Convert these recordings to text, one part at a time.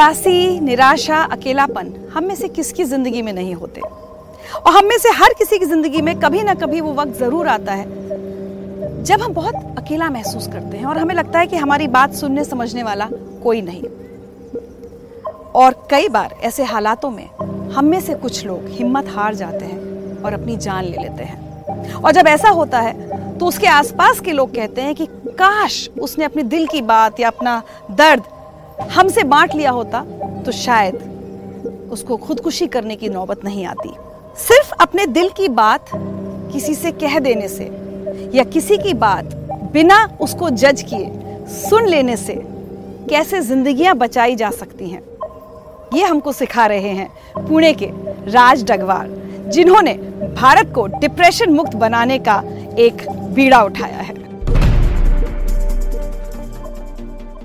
उदासी, निराशा, अकेलापन हम में से किसकी ज़िंदगी में नहीं होते? और हम में से हर किसी की ज़िंदगी में कभी ना कभी वो वक्त ज़रूर आता है, जब हम बहुत अकेला महसूस करते हैं और हमें लगता है कि हमारी बात सुनने, समझने वाला कोई नहीं। और कई बार ऐसे हालातों में हम में से कुछ लोग हिम्मत हार जाते हैं और अपनी जान ले लेते हैं। और जब ऐसा होता है तो उसके आसपास के लोग कहते हैं कि काश उसने अपने दिल की बात या अपना दर्द हमसे बांट लिया होता तो शायद उसको खुदकुशी करने की नौबत नहीं आती। सिर्फ़ अपने दिल की बात किसी से कह देने से, या किसी की बात बिना उसको जज किए, सुन लेने से कैसे जिंदगियाँ बचाई जा सकती हैं। ये हमको सिखा रहे हैं पुणे के राज डगवार जिन्होंने भारत को डिप्रेशन मुक्त बनाने का एक बीड़ा उठाया है।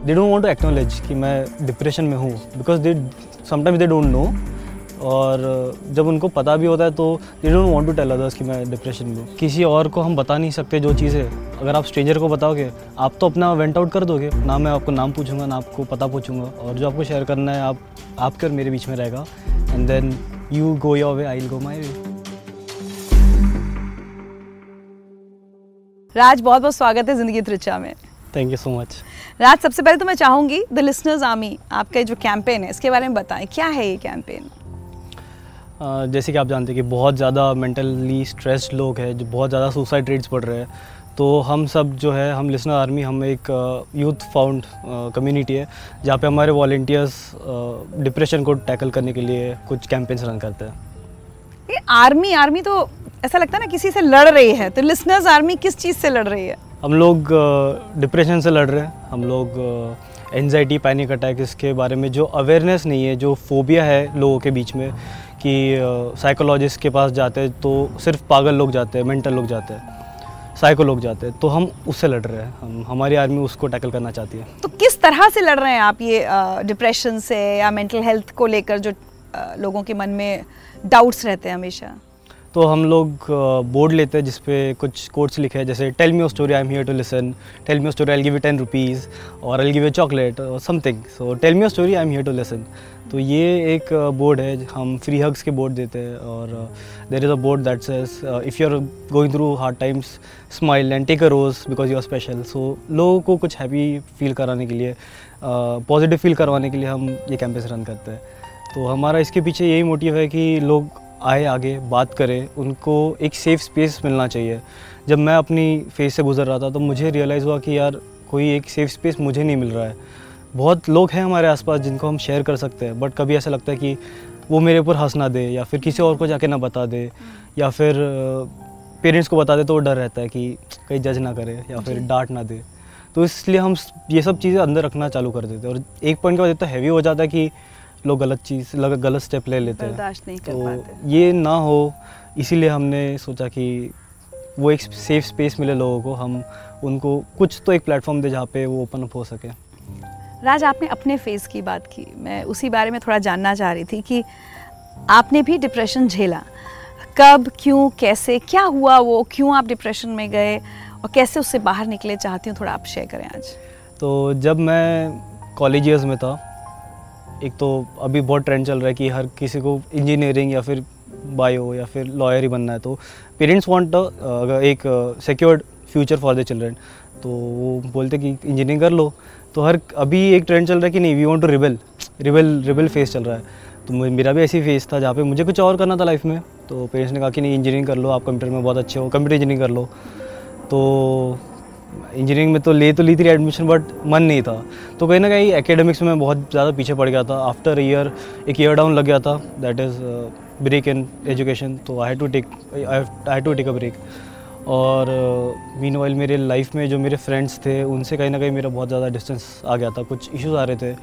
They don't want to acknowledge कि मैं डिप्रेशन में हूँ because they sometimes they don't know और जब उनको पता भी होता है तो they don't want to tell others कि मैं डिप्रेशन में किसी और को हम बता नहीं सकते जो चीज़ है। अगर आप स्ट्रेंजर को बताओगे, आप तो अपना वेंट आउट कर दोगे। ना मैं आपको नाम पूछूँगा, ना आपको पता पूछूँगा। और जो आपको शेयर करना है, आप, आपके और मेरे बीच में रहेगा। And then you go your way I go my way Raj बहुत बहुत स्वागत है ज़िंदगी त्रिचा में। Thank you so much Raj सबसे पहले तो मैं चाहूँगी द लिसनर्स आर्मी आपका जो कैंपेन है इसके बारे में बताएँ। क्या है ये कैंपेन Uh, जैसे कि आप जानते हैं कि बहुत ज़्यादा मेंटली स्ट्रेस्ड लोग हैं जो बहुत ज़्यादा सुसाइड रेट्स बढ़ रहे हैं। तो हम सब जो है हम लिसनर आर्मी हम एक यूथ फाउंड कम्युनिटी है जहाँ पे हमारे वॉल्टियर्स डिप्रेशन uh, को टैकल करने के लिए कुछ कैंपेन्स रन करते हैं। ये आर्मी आर्मी तो ऐसा लगता है ना किसी से लड़ रही है तो लिसनर्स आर्मी किस चीज़ से लड़ रही है? हम लोग डिप्रेशन से लड़ रहे हैं। हम लोग एनजाइटी पैनिक अटैक इसके बारे में जो अवेयरनेस नहीं है जो फोबिया है लोगों के बीच में कि साइकोलॉजिस्ट के पास जाते हैं तो सिर्फ़ पागल लोग जाते हैं मेंटल लोग जाते हैं साइको लोग जाते हैं तो हम उससे लड़ रहे हैं। हम हमारी आर्मी उसको टैकल करना चाहती है। तो किस तरह से लड़ रहे हैं आप ये डिप्रेशन से या मेंटल हेल्थ को लेकर जो अ, लोगों के मन में डाउट्स रहते हैं हमेशा? तो हम लोग बोर्ड लेते हैं जिसपे कुछ कोट्स लिखे हैं, जैसे tell me story I am here to listen tell me story I give you ten rupees और I give you chocolate something so tell me your story I am here to listen तो ये एक board है, हम free hugs के board देते हैं और there is a board that says if you are going through hard times smile and take a rose because you are special so लोगों को कुछ हैप्पी फील कराने के लिए पॉजिटिव फील करवाने के लिए हम ये कैंपेस रन करते हैं। तो हमारा इसके पीछे यही मोटिव है कि लोग आए आगे बात करें उनको एक सेफ़ स्पेस मिलना चाहिए। जब मैं अपनी फ़ेज़ से गुजर रहा था तो मुझे रियलाइज़ हुआ कि यार कोई एक सेफ़ स्पेस मुझे नहीं मिल रहा है। बहुत लोग हैं हमारे आसपास जिनको हम शेयर कर सकते हैं बट कभी ऐसा लगता है कि वो मेरे ऊपर हंस ना दे या फिर किसी और को जाके ना बता दे या फिर पेरेंट्स को बता दे तो वो डर रहता है कि कहीं जज ना करे या फिर डांट ना दे। तो इसलिए हम ये सब चीज़ें अंदर रखना चालू कर देते हैं और एक पॉइंट के बाद इतना हैवी हो जाता है कि लोग गलत चीज़ लग- गलत स्टेप ले लेते हैं। नहीं कर तो पाते। ये ना हो इसीलिए हमने सोचा कि वो एक सेफ़ स्पेस मिले लोगों को हम उनको कुछ तो एक प्लेटफॉर्म दे जहाँ पे वो ओपन अप हो सके। राज आपने अपने फेस की बात की। मैं उसी बारे में थोड़ा जानना चाह रही थी कि आपने भी डिप्रेशन झेला। कब क्यों कैसे क्या हुआ वो? क्यों आप डिप्रेशन में गए? और कैसे उससे बाहर निकले? चाहती हूँ थोड़ा आप शेयर करें आज। तो जब मैं कॉलेज ईयर्स में था एक तो अभी बहुत ट्रेंड चल रहा है कि हर किसी को इंजीनियरिंग या फिर बायो या फिर लॉयर ही बनना है। तो पेरेंट्स वांट एक secured future for the children तो वो बोलते कि इंजीनियरिंग कर लो। तो हर, अभी एक ट्रेंड चल रहा है कि नहीं we want to rebel rebel rebel phase चल रहा है। तो मेरा भी ऐसी फेस था जहाँ पे मुझे कुछ और करना था लाइफ में। तो पेरेंट्स ने कहा कि नहीं इंजीनियरिंग कर लो, आप कंप्यूटर में बहुत अच्छे हो कंप्यूटर इंजीनियरिंग कर लो। तो इंजीनियरिंग में तो ले तो ली थी एडमिशन बट मन नहीं था। तो कहीं ना कहीं एकेडमिक्स में बहुत ज़्यादा पीछे पड़ गया था। आफ्टर ईयर एक ईयर डाउन लग गया था। That is break in education तो I had to take I had to take a break और मीन वाइल मेरे लाइफ में जो मेरे फ्रेंड्स थे, उनसे कहीं ना कहीं मेरा बहुत ज़्यादा डिस्टेंस आ गया था। कुछ इश्यूज़ आ रहे थे।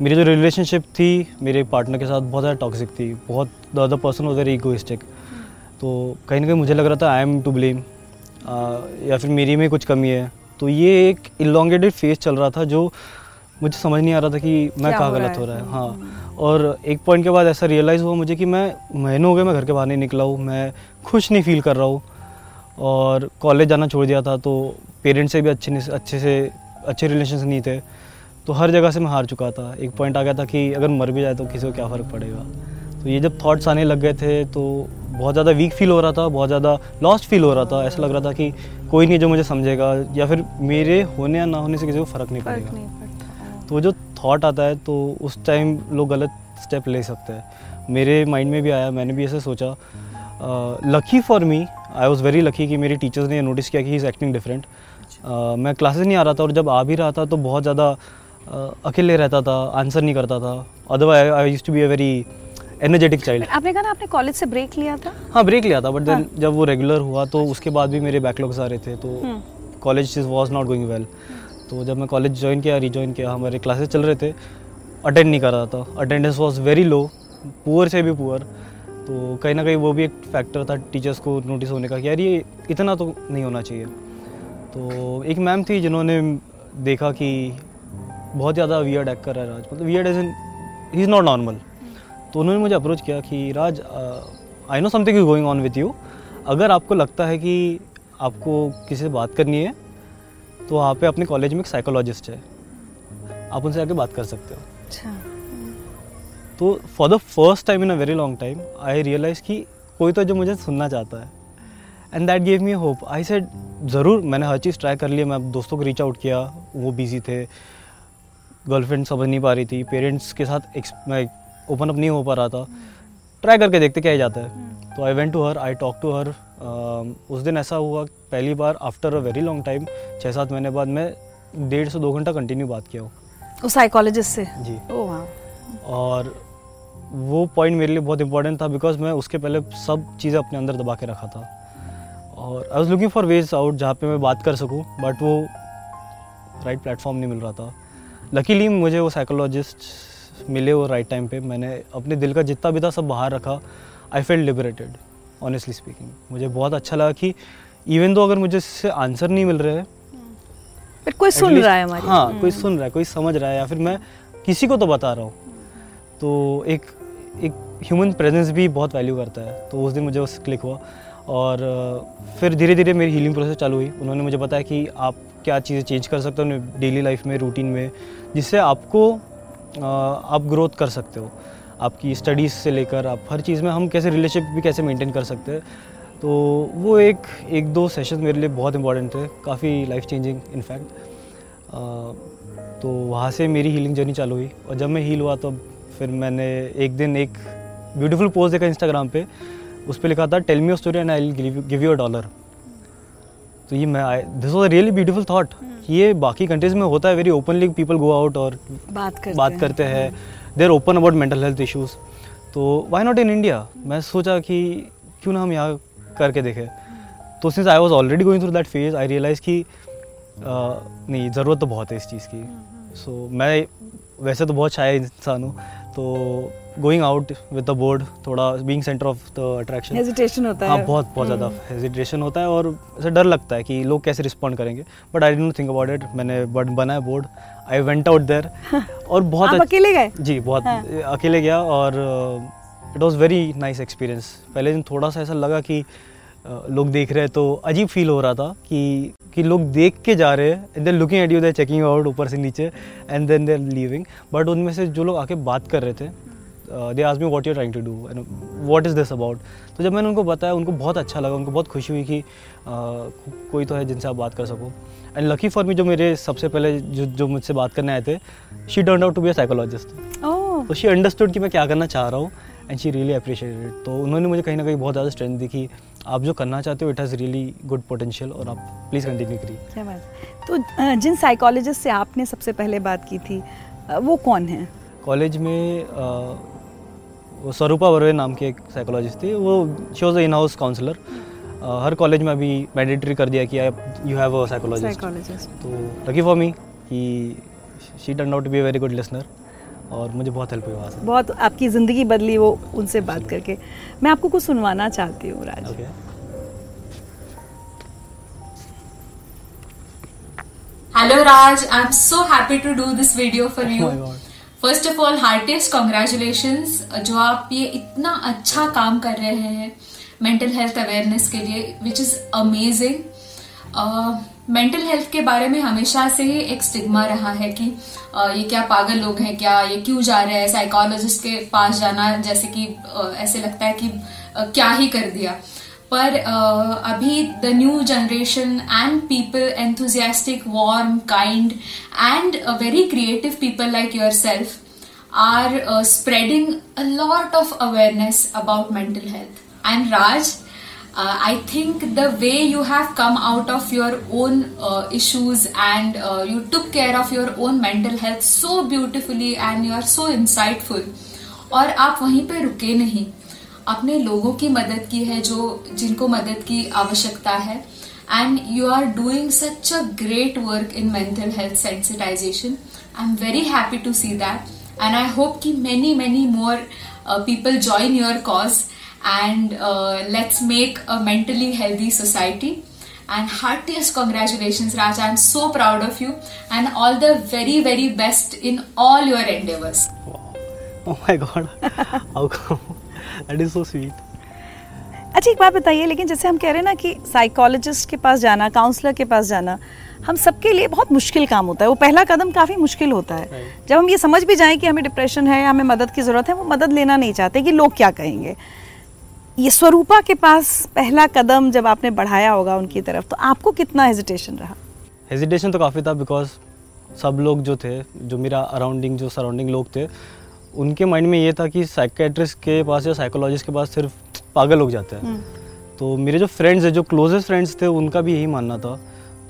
मेरी जो रिलेशनशिप थी, मेरे पार्टनर के साथ बहुत ज़्यादा टॉक्सिक थी। बहुत the other person was very egoistic तो कहीं ना कहीं मुझे लग रहा था आई एम टू ब्लेम या फिर मेरी में कुछ कमी है। तो ये एक इलोंगेटेड फ़ेज़ चल रहा था जो मुझे समझ नहीं आ रहा था कि मैं कहाँ गलत हो? रहा है। हाँ और एक पॉइंट के बाद ऐसा रियलाइज़ हुआ मुझे कि मैं महीनों हो गए मैं घर के बाहर नहीं निकला हूँ मैं खुश नहीं फील कर रहा हूँ। और कॉलेज जाना छोड़ दिया था तो पेरेंट्स से भी अच्छे नहीं अच्छे से अच्छे रिलेशन नहीं थे। तो हर जगह से मैं हार चुका था। एक पॉइंट आ गया था कि अगर मर भी जाए तो किसी को क्या फ़र्क पड़ेगा। तो ये जब थॉट्स आने लग गए थे तो बहुत ज़्यादा वीक फील हो रहा था बहुत ज़्यादा लॉस्ट फील हो रहा था। ऐसा लग रहा था कि कोई नहीं जो मुझे समझेगा या फिर मेरे होने या ना होने से किसी को फ़र्क नहीं पड़ेगा। पड़ता तो जो थाट आता है तो उस टाइम लोग गलत स्टेप ले सकते हैं। मेरे माइंड में भी आया मैंने भी ऐसे सोचा। Lucky for me I was very lucky कि मेरी टीचर्स ने नोटिस किया कि ही इज़ एक्टिंग डिफरेंट मैं क्लासेस नहीं आ रहा था और जब आ भी रहा था तो बहुत ज़्यादा अकेले रहता था आंसर नहीं करता था। Otherwise I use to be a very energetic child आपने कहा ना आपने कॉलेज से ब्रेक लिया था? हाँ ब्रेक लिया था बट देन हाँ। जब वो रेगुलर हुआ तो उसके बाद भी मेरे बैकलॉग्स आ रहे थे तो। College was not going well तो जब मैं कॉलेज ज्वाइन किया रिज्वाइन किया हमारे क्लासेस चल रहे थे अटेंड नहीं कर रहा था. Attendance was very low poor से भी पुअर तो कहीं ना कहीं वो भी एक फैक्टर था टीचर्स को नोटिस होने का कि यार ये इतना तो नहीं होना चाहिए. तो एक मैम थी जिन्होंने देखा कि बहुत ज़्यादा वियर्ड एक्ट कर रहा है राज. मतलब weird as in he is not normal तो उन्होंने मुझे अप्रोच किया कि Raj I know something is going on with you अगर आपको लगता है कि आपको किसी से बात करनी है तो वहाँ पे अपने कॉलेज में एक साइकोलॉजिस्ट है। आप उनसे आके बात कर सकते हो। अच्छा। तो for the first time in a very long time I realise कि कोई तो जो मुझे सुनना चाहता है। And that gave me hope I said ज़रूर मैंने हर चीज़ ट्राई कर लिया मैं दोस्तों को रीच आउट किया वो बिज़ी थे। गर्लफ्रेंड समझ नहीं पा रही थी पेरेंट्स के साथ मैं ओपन अप नहीं हो पा रहा था। ट्राई करके देखते क्या ही जाता है। तो I went to her I talk to her उस दिन ऐसा हुआ पहली बार after a very long time छः सात महीने बाद मैं डेढ़ से दो घंटा कंटिन्यू बात किया हूँ। उस साइकोलॉजिस्ट से? जी। ओ वाह और वो पॉइंट मेरे लिए बहुत इंपॉर्टेंट था बिकॉज़ मैं उसके पहले सब चीज़ें अपने अंदर दबा के रखा था। और I was looking for ways out जहाँ पे मैं बात कर सकूँ बट वो राइट right प्लेटफॉर्म नहीं मिल रहा था। लकीली मुझे वो साइकोलॉजिस्ट मिले वो राइट टाइम पे मैंने अपने दिल का जितना भी था सब बाहर रखा। I fell liberated honestly speaking मुझे बहुत अच्छा लगा कि इवन दो अगर मुझे इससे आंसर नहीं मिल रहे हैं फिर कोई सुन रहा है हमारी। हाँ कोई सुन रहा है कोई समझ रहा है या फिर मैं किसी को तो बता रहा हूँ। तो एक एक ह्यूमन प्रेजेंस भी बहुत वैल्यू करता है। तो उस दिन मुझे उस क्लिक हुआ और फिर धीरे धीरे मेरी हीलिंग प्रोसेस चालू हुई। उन्होंने मुझे बताया कि आप क्या चीज़ें चेंज कर सकते हो डेली लाइफ में रूटीन में जिससे आपको आप ग्रोथ कर सकते हो। आपकी स्टडीज़ से लेकर आप हर चीज़ में हम कैसे रिलेशनशिप भी कैसे मेंटेन कर सकते हैं। तो वो एक एक दो सेशन मेरे लिए बहुत इंपॉर्टेंट थे काफ़ी लाइफ चेंजिंग इनफैक्ट तो वहाँ से मेरी हीलिंग जर्नी चालू हुई और जब मैं हील हुआ तो फिर मैंने एक दिन एक ब्यूटीफुल पोस्ट देखा इंस्टाग्राम पे। उस पर लिखा था tell me your story and I give you a dollar तो ये मैं this was a really beautiful thought कि ये बाकी कंट्रीज़ में होता है very openly people go out और बात करते बात करते हैं। They are open about mental health issues तो वाई नॉट इन इंडिया मैं सोचा कि क्यों ना हम यहाँ करके देखें। तो since I was already going through that phase I realize कि नहीं ज़रूरत तो बहुत है इस चीज़ की। सो so, मैं वैसे तो बहुत शाय इंसान हूँ। तो going out with the board थोड़ा being centre of the attraction hesitation होता हाँ है। बहुत बहुत ज़्यादा हेजिटेशन होता है और ऐसे डर लगता है कि लोग कैसे रिस्पॉन्ड करेंगे। But I don't think about it मैंने बट बनाया board I went out there और बहुत आप अकेले गए? जी बहुत हाँ। अकेले गया और it was very nice experience पहले दिन थोड़ा सा ऐसा लगा कि लोग देख रहे हैं तो अजीब फील हो रहा था कि कि लोग देख के जा रहे हैं and then looking at you they checking out ऊपर से नीचे and then there leaving but उनमें से जो लोग आके बात कर रहे थे they ask me what you trying to do and what is this about तो जब मैंने उनको बताया उनको बहुत अच्छा लगा उनको बहुत खुशी हुई कि अ, कोई तो है जिनसे आप बात कर सको। एंड लकी फॉर मी जो मेरे सबसे पहले जो जो मुझसे बात करने आए थे she turn out to be a psychologist तो शी अंडरस्टूड कि मैं क्या करना चाह रहा हूँ एंड शी रियली अप्रिशिएटेड तो उन्होंने मुझे कहीं ना कहीं बहुत ज़्यादा स्ट्रेंथ दी कि आप जो करना चाहते हो it has really good potential और आप प्लीज़ कंटिन्यू करिए। क्या बात तो जिन साइकोलॉजिस्ट से आपने सबसे पहले बात की थी वो कौन है? कॉलेज में वो स्वरूपा बर्वे नाम की एक साइकोलॉजिस्ट थी। वो she was in house counsellor her college में अभी मैंडेटरी कर दिया कि you have a psychologist psychologist तो लकी फॉर मी कि she turn out be a very good listener और मुझे बहुत हेल्प हुई वहाँ से। बहुत आपकी ज़िंदगी बदली वो उनसे बात करके। मैं आपको कुछ सुनवाना चाहती हूँ Raj. Okay Hello Raj, I'm so happy to do this video for you. First of all heartiest congratulations जो आप ये इतना अच्छा काम कर रहे हैं मेंटल हेल्थ अवेयरनेस के लिए which is amazing mental health के बारे में हमेशा से एक स्टिग्मा रहा है कि ये क्या पागल लोग हैं, क्या ये क्यों जा रहे हैं साइकोलॉजिस्ट के पास जाना, जैसे कि ऐसे लगता है कि क्या ही कर दिया। पर अभी the new generation and people enthusiastic warm kind and very creative people like yourself are spreading a lot of awareness about mental health and Raj uh, I think the way you have come out of your own uh, issues and uh, you took care of your own mental health so beautifully and you are so insightful और आप वहीं पे रुके नहीं अपने लोगों की मदद की है जो जिनको मदद की आवश्यकता है and you are doing such a great work in mental health sensitization I am very happy to see that and I hope कि many many more people join your cause and uh, let's make a mentally healthy society and heartiest congratulations raj i'm so proud of you and all the very very best in all your endeavors wow. oh my god how come that is so sweet अच्छा एक बात बताइए लेकिन जैसे हम कह रहे हैं ना कि साइकोलॉजिस्ट के पास जाना काउंसलर के पास जाना हम सबके लिए बहुत मुश्किल काम होता है वो पहला कदम काफ़ी मुश्किल होता है जब हम ये समझ भी जाएँ कि हमें डिप्रेशन है हमें मदद की ज़रूरत है वो मदद लेना नहीं चाहते कि लोग क्या कहेंगे ये स्वरूपा के पास पहला कदम जब आपने बढ़ाया होगा उनकी तरफ़ तो आपको कितना हेजिटेशन रहा? हेजिटेशन तो काफ़ी था बिकॉज़ सब लोग जो थे जो मेरा अराउंडिंग जो सराउंडिंग लोग थे उनके माइंड में ये था कि साइकेट्रिस्ट के पास या साइकोलॉजिस्ट के पास सिर्फ़ पागल लोग जाते हैं। हम्म। तो मेरे जो फ्रेंड्स है जो क्लोजेस्ट फ्रेंड्स थे उनका भी यही मानना था।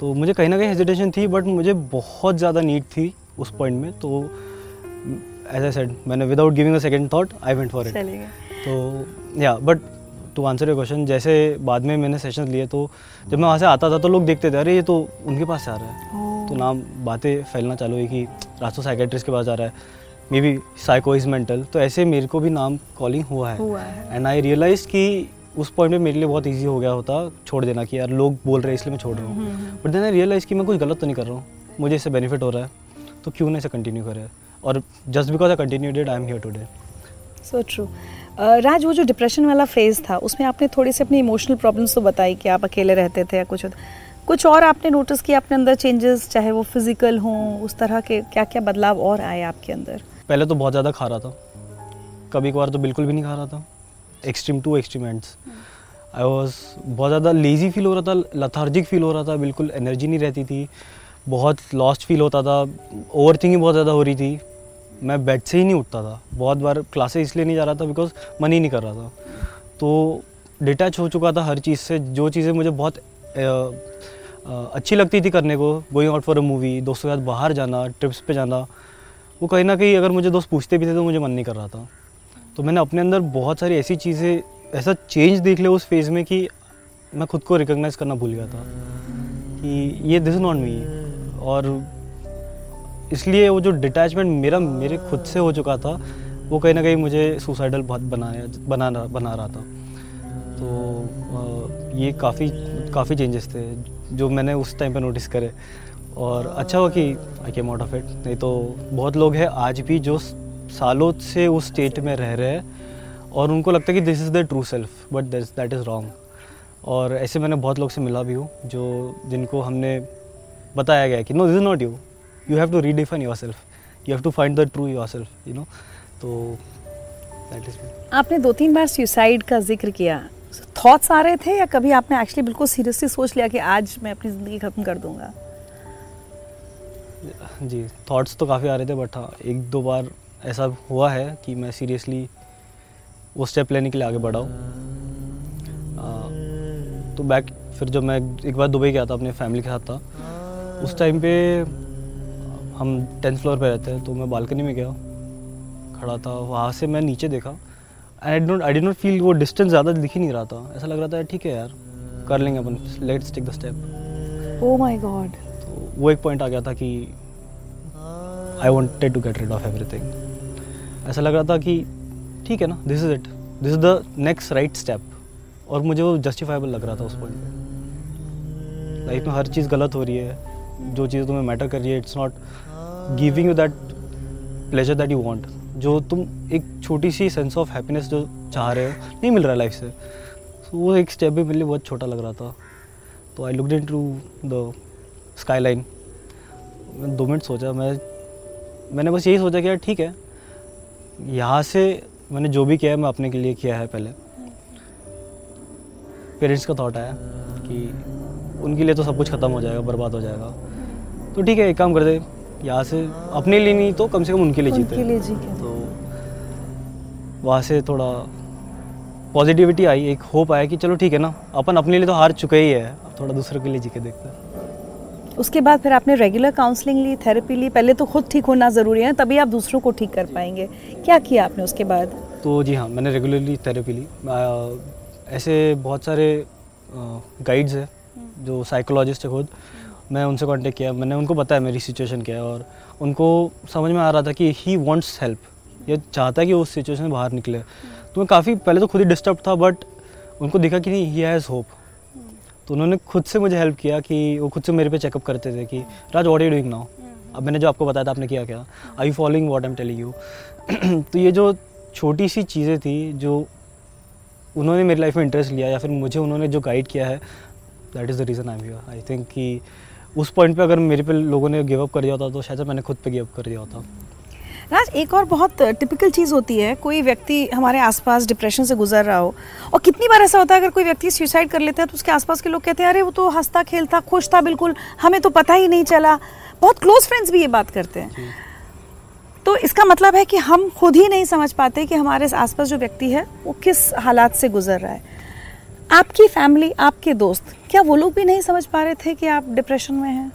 तो मुझे कहीं ना कहीं हेजिटेशन थी बट मुझे बहुत ज़्यादा नीड थी उस पॉइंट में। तो एज आई सेड मैंने without giving a second thought I went for it तो या but to answer your question जैसे बाद में मैंने सेशन लिए तो जब मैं वहाँ से आता था तो लोग देखते थे अरे ये तो उनके पास से आ रहा है। तो नाम बातें फैलना चालू हुई कि राजो साइकेट्रिस्ट के पास जा रहा है। Maybe psycho is mental तो ऐसे मेरे को भी नाम कॉलिंग हुआ है। एंड आई रियलाइज़ कि उस पॉइंट में मेरे लिए बहुत ईजी हो गया होता छोड़ देना कि यार लोग बोल रहे हैं इसलिए मैं छोड़ रहा हूँ। बट देन आई रियलाइज़ कि मैं कुछ गलत तो नहीं कर रहा हूँ। मुझे इससे बेनिफिट हो रहा है। तो क्यों नहीं इसे कंटिन्यू करें? और just because I continue dead I am here today so true Raj, वो जो डिप्रेशन वाला फ़ेज़ था, उसमें आपने थोड़ी सी अपनी इमोशनल प्रॉब्लम्स तो बताई कि आप अकेले रहते थे या कुछ कुछ और आपने नोटिस किया अपने अंदर चेंजेस चाहे वो फ़िज़िकल हों, उस तरह के क्या क्या बदलाव और आए आपके अंदर? पहले तो बहुत ज़्यादा खा रहा था। कभी कभार तो बिल्कुल भी नहीं खा रहा था। Extreme to extreme ends I was बहुत ज़्यादा लेज़ी फील हो रहा था लथार्जिक फील हो रहा था, बिल्कुल एनर्जी नहीं रहती थी। बहुत लॉस्ट फील होता था। ओवर थिंकिंग बहुत ज़्यादा हो रही थी। मैं बेड से ही नहीं उठता था। बहुत बार क्लासेस इसलिए नहीं जा रहा था बिकॉज़ मन ही नहीं कर रहा था। तो डिटैच हो चुका था हर चीज़ से। जो चीज़ें मुझे बहुत अच्छी लगती थी करने को going out for a movie दोस्तों के साथ बाहर जाना ट्रिप्स पे जाना, वो कहीं ना कहीं अगर मुझे दोस्त पूछते भी थे तो मुझे मन नहीं कर रहा था। तो मैंने अपने अंदर बहुत सारी ऐसी चीज़ें, ऐसा चेंज देख लिया उस फ़ेज़ में कि मैं खुद को रिकोगनाइज़ करना भूल गया था कि ये दिस नॉट मी और इसलिए वो जो डिटैचमेंट मेरा, मेरे खुद से हो चुका था, वो कहीं ना कहीं मुझे सुसाइडल बहुत बनाया, बना बना रहा था। तो ये काफ़ी काफ़ी चेंजेस थे, जो मैंने उस टाइम पे नोटिस करे। और अच्छा हुआ कि I came out of it नहीं तो बहुत लोग हैं आज भी जो सालों से उस स्टेट में रह रहे हैं, और उनको लगता है कि this is the true self but that is wrong और ऐसे मैंने बहुत लोग से मिला भी हूँ, जो, जिनको हमने बताया गया कि no this is not you you have to redefine yourself. You have to find the true yourself you know. तो that is आपने दो तीन बार सुसाइड का ज़िक्र किया। थॉट्स आ रहे थे या कभी आपने एक्चुअली बिल्कुल सीरियसली सोच लिया कि आज मैं अपनी ज़िंदगी ख़त्म कर दूँगा? जी थॉट्स तो काफ़ी आ रहे थे बट हाँ एक दो बार ऐसा हुआ है कि मैं सीरियसली वो स्टेप लेने के लिए आगे बढ़ा हूँ। तो बैक फिर जब मैं एक बार दुबई गया था अपने फैमिली के साथ था उस टाइम पे हम टेंथ फ्लोर पे रहते हैं तो मैं बालकनी में गया खड़ा था वहाँ से मैं नीचे देखा। I don't I did not feel वो डिस्टेंस ज़्यादा दिख ही नहीं रहा था। ऐसा लग रहा था ठीक है यार कर लेंगे अपन let's take the step oh my God तो वो एक पॉइंट आ गया था कि I wanted to get rid of everything ऐसा लग रहा था कि ठीक है ना this is it this is the next right step और मुझे वो जस्टिफाइबल लग रहा था उस पॉइंट पे। लाइफ में हर चीज़ गलत हो रही है। जो चीज़ तुम्हें मैटर कर रही है it's not giving you that pleasure that you want जो तुम एक छोटी सी सेंस ऑफ़ हैप्पीनेस जो चाह रहे हो, नहीं मिल रहा लाइफ से। तो वो एक स्टेप भी मेरे लिए बहुत छोटा लग रहा था। तो I looked into the skyline मैंने दो मिनट सोचा, मैं, मैंने बस यही सोचा कि यार ठीक है, यहाँ से मैंने जो भी किया है, मैं अपने के लिए किया है पहले। पेरेंट्स का थॉट आया कि उनके लिए तो सब कुछ ख़त्म हो जाएगा, बर्बाद हो जाएगा। तो ठीक है एक काम कर दे यहाँ से अपने लिए नहीं तो कम से कम उनके लिए जीते। उनके लिए तो वहाँ से थोड़ा पॉजिटिविटी आई एक होप आया कि चलो ठीक है ना अपन अपने लिए तो हार चुके ही है अब थोड़ा दूसरों के लिए जी के देखते हैं। उसके बाद फिर आपने रेगुलर काउंसलिंग ली थेरेपी ली पहले तो खुद ठीक होना ज़रूरी है तभी आप दूसरों को ठीक कर पाएँगे। क्या किया आपने उसके बाद? तो जी हाँ मैंने रेगुलरली थेरेपी ली। ऐसे बहुत सारे गाइड्स हैं जो साइकोलॉजिस्ट है खुद। मैं उनसे कांटेक्ट किया, मैंने उनको बताया मेरी सिचुएशन क्या है और उनको समझ में आ रहा था कि ही वॉन्ट्स हेल्प ये चाहता है कि वो उस सिचुएशन से बाहर निकले। तो मैं काफ़ी, पहले तो खुद ही डिस्टर्ब था बट उनको दिखा कि नहीं ही हैज़ होप तो उन्होंने खुद से मुझे हेल्प किया कि वो खुद से मेरे पे चेकअप करते थे कि, Raj what you doing now अब मैंने जो आपको बताया था, आपने किया क्या? I you following what am telling you तो ये जो छोटी सी चीज़ें थी, जो उन्होंने मेरी लाइफ में इंटरेस्ट लिया या फिर मुझे उन्होंने जो गाइड किया है that is the reason I am I think कि उस पॉइंट पे अगर मेरे पे लोगों ने गिव अप कर दिया होता तो शायद मैंने खुद पे गिव अप कर दिया होता। राज एक और बहुत टिपिकल चीज़ होती है कोई व्यक्ति हमारे आसपास डिप्रेशन से गुजर रहा हो और कितनी बार ऐसा होता है अगर कोई व्यक्ति सुसाइड कर लेता है तो उसके आसपास के लोग कहते हैं अरे वो तो हंसता खेलता खुश था बिल्कुल हमें तो पता ही नहीं चला। बहुत क्लोज फ्रेंड्स भी ये बात करते हैं। तो इसका मतलब है कि हम खुद ही नहीं समझ पाते कि हमारे आसपास जो व्यक्ति है वो किस हालात से गुजर रहा है। आपकी फैमिली आपके दोस्त क्या वो लोग भी नहीं समझ पा रहे थे कि आप डिप्रेशन में हैं?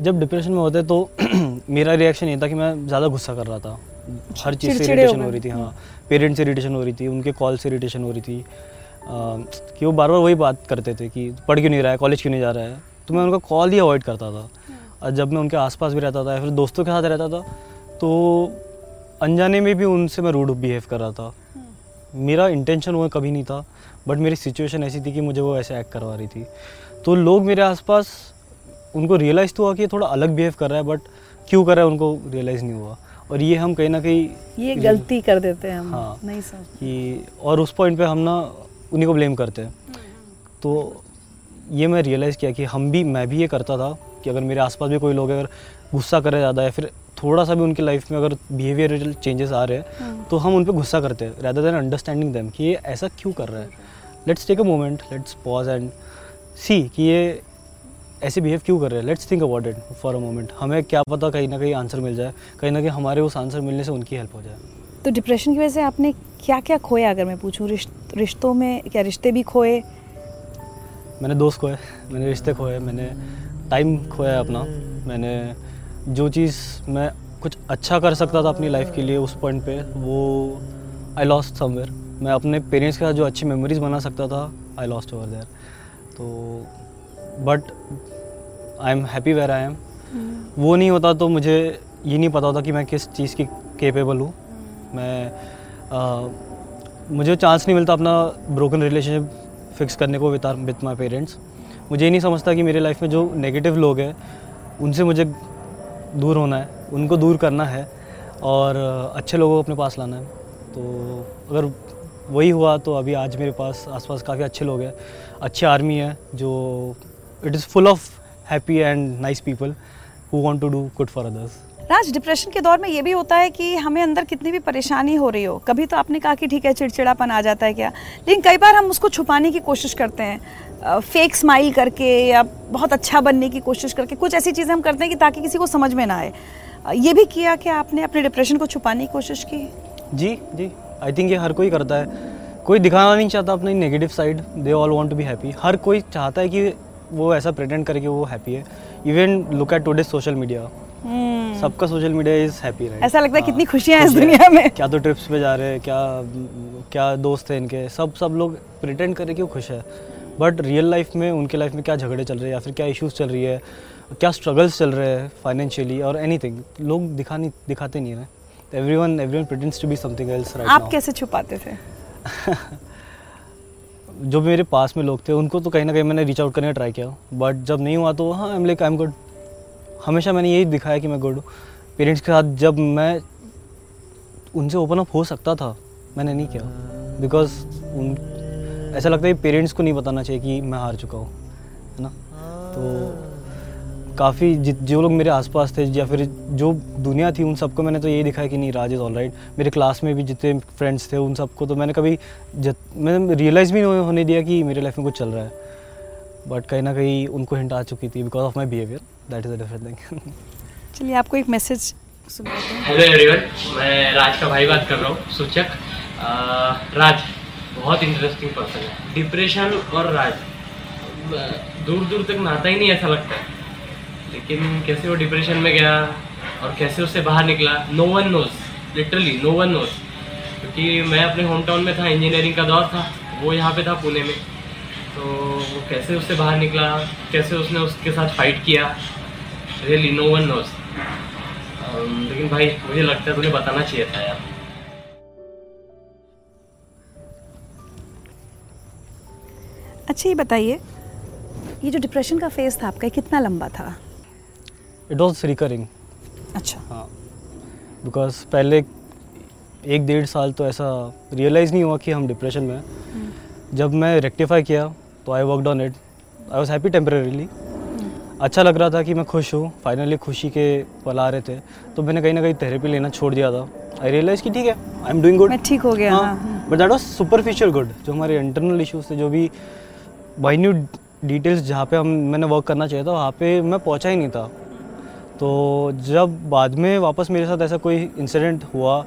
जब डिप्रेशन में होते तो मेरा रिएक्शन ये था कि मैं ज़्यादा गुस्सा कर रहा था। हर चीज़ से हो इरिटेशन हो रही थी हाँ। पेरेंट्स से इरिटेशन हो रही थी उनके कॉल से इरिटेशन हो रही थी। आ, कि वो बार बार वही बात करते थे कि पढ़ क्यों नहीं रहा है कॉलेज क्यों नहीं जा रहा है? तो मैं उनका कॉल ही अवॉइड करता था। और जब मैं उनके आसपास भी रहता था या फिर दोस्तों के साथ रहता था तो अनजाने में भी उनसे मैं रूड बिहेव कर रहा था। मेरा इंटेंशन वो कभी नहीं था। बट मेरी सिचुएशन ऐसी थी कि मुझे वो ऐसे एक्ट करवा रही थी। तो लोग मेरे आसपास उनको रियलाइज़ तो हुआ कि ये थोड़ा अलग बिहेव कर रहा है बट क्यों कर रहा है उनको रियलाइज़ नहीं हुआ। और ये हम कहीं ना कहीं ये गलती कर देते हैं हम हाँ। नहीं समझ कि और उस पॉइंट पे हम ना उन्हीं को ब्लेम करते हैं। तो ये मैं रियलाइज़ किया कि हम भी मैं भी ये करता था कि अगर मेरे आसपास भी कोई लोग अगर गुस्सा करे ज़्यादा या फिर थोड़ा सा भी उनकी लाइफ में अगर बिहेवियरल चेंजेस आ रहे हैं तो हम उन पर गुस्सा करते हैं रैदर देन अंडरस्टैंडिंग दैम कि ये ऐसा क्यों कर रहा है। Let's take a moment let's pause and see कि ये ऐसे बिहेव क्यों कर रहे हैं? Let's think about it for a moment हमें क्या पता कहीं ना कहीं आंसर मिल जाए कहीं ना कहीं हमारे उस आंसर मिलने से उनकी हेल्प हो जाए। तो डिप्रेशन की वजह से आपने क्या क्या खोया अगर मैं पूछूँ? रिश्त, रिश्तों में क्या रिश्ते भी खोए? मैंने दोस्त खोए मैंने रिश्ते खोए मैंने टाइम खोया अपना। मैंने जो चीज़ मैं कुछ अच्छा कर सकता था अपनी लाइफ के लिए उस पॉइंट पे वो आई लॉस्ट समवेयर मैं अपने पेरेंट्स के साथ जो अच्छी मेमोरीज बना सकता था आई लॉस्ट ओवर देयर तो but I am happy where I am वो नहीं होता तो मुझे ये नहीं पता होता कि मैं किस चीज़ की केपेबल हूँ। मैं आ, मुझे चांस नहीं मिलता अपना ब्रोकन रिलेशनशिप फिक्स करने को विद विथ माई पेरेंट्स मुझे ये नहीं समझता कि मेरे लाइफ में जो नेगेटिव लोग हैं उनसे मुझे दूर होना है उनको दूर करना है और अच्छे लोगों को अपने पास लाना है। तो अगर वही हुआ तो अभी आज मेरे पास आसपास काफ़ी अच्छे लोग हैं अच्छी आर्मी है जो it is full of happy and nice people who want to do good for others Raj depression के दौर में ये भी होता है कि हमें अंदर कितनी भी परेशानी हो रही हो कभी तो आपने कहा कि ठीक है चिड़चिड़ापन आ जाता है क्या? लेकिन कई बार हम उसको छुपाने की कोशिश करते हैं फेक स्माइल करके या बहुत अच्छा बनने की कोशिश करके कुछ ऐसी चीज़ें हम करते हैं कि ताकि किसी को समझ में ना आए। ये भी किया कि आपने अपने डिप्रेशन को छुपाने की कोशिश की? जी जी। आई थिंक ये हर कोई करता है। कोई दिखाना नहीं चाहता अपनी negative side they all want to be happy हर कोई चाहता है कि वो ऐसा प्रेटेंड करे कि वो हैप्पी है। Even look at today social media सबका social media is happy right ऐसा लगता है कितनी खुशियाँ हैं इस दुनिया में। क्या तो ट्रिप्स पे जा रहे हैं क्या क्या दोस्त हैं इनके। सब सब लोग प्रिटेंड कि वो खुश है। बट रियल लाइफ में उनके लाइफ में क्या झगड़े चल रहे हैं या फिर क्या इश्यूज़ चल रही है क्या स्ट्रगल्स चल रहे हैं फाइनेंशियली और एनीथिंग लोग दिखा नहीं दिखाते नहीं है। Everyone everyone pretends to be something else right आप कैसे छुपाते थे? जो भी मेरे पास में लोग थे उनको तो कहीं ना कहीं मैंने रीच आउट करने का ट्राई किया। बट जब नहीं हुआ तो हाँ I am like I am good हमेशा मैंने यही दिखाया कि मैं गुड हूँ। पेरेंट्स के साथ जब मैं उनसे ओपन अप हो सकता था मैंने नहीं किया। बिकॉज़ उन ऐसा लगता है पेरेंट्स को नहीं बताना चाहिए कि मैं हार चुका हूँ है ना? तो काफ़ी जो लोग मेरे आसपास थे या फिर जो दुनिया थी उन सबको मैंने तो यही दिखाया कि नहीं राज इज़ ऑल राइट मेरे क्लास में भी जितने फ्रेंड्स थे उन सबको तो मैंने कभी जत मैंने रियलाइज़ भी नहीं होने दिया कि मेरे लाइफ में कुछ चल रहा है। बट कहीं ना कहीं उनको हिंट आ चुकी थी because of my behaviour that is a different thing चलिए आपको एक मैसेज हेलो एवरीवन मैं राज का भाई बात कर रहा हूँ सूचक। राज बहुत इंटरेस्टिंग पर्सन है। डिप्रेशन और राज दूर दूर तक नाता ही नहीं ऐसा लगता है। लेकिन कैसे वो डिप्रेशन में गया और कैसे उससे बाहर निकला no one knows literally no one knows क्योंकि मैं अपने होम टाउन में था इंजीनियरिंग का दौर था, वो यहाँ पे था पुणे में। तो वो कैसे उससे बाहर निकला, कैसे उसने उसके साथ फाइट किया रियली नो वन नोज़ लेकिन भाई, मुझे लगता है तुम्हें बताना चाहिए था यार। अच्छा ये बताइए, ये जो डिप्रेशन का फ़ेज़ था आपका कितना लंबा था? इट वॉज़ रिकरिंग अच्छा। हाँ। बिकॉज़ पहले एक डेढ़ साल तो ऐसा रियलाइज़ नहीं हुआ कि हम डिप्रेशन में हैं। हम्म। जब मैं रेक्टिफाई किया तो I worked on it I was happy temporarily अच्छा लग रहा था कि मैं खुश हूँ। फाइनली खुशी के पल आ रहे थे। तो मैंने कहीं ना कहीं थेरेपी लेना छोड़ दिया था। आई रियलाइज़ कि ठीक है आई एम डूइंग गुड मैं ठीक हो गया but that was superficial good जो हमारे इंटरनल इश्यूज़ थे जो भी माइन्यूट डिटेल्स जहाँ पे हम मैंने वर्क करना चाहिए था वहाँ पे मैं पहुँचा ही नहीं था। तो जब बाद में वापस मेरे साथ ऐसा कोई इंसिडेंट हुआ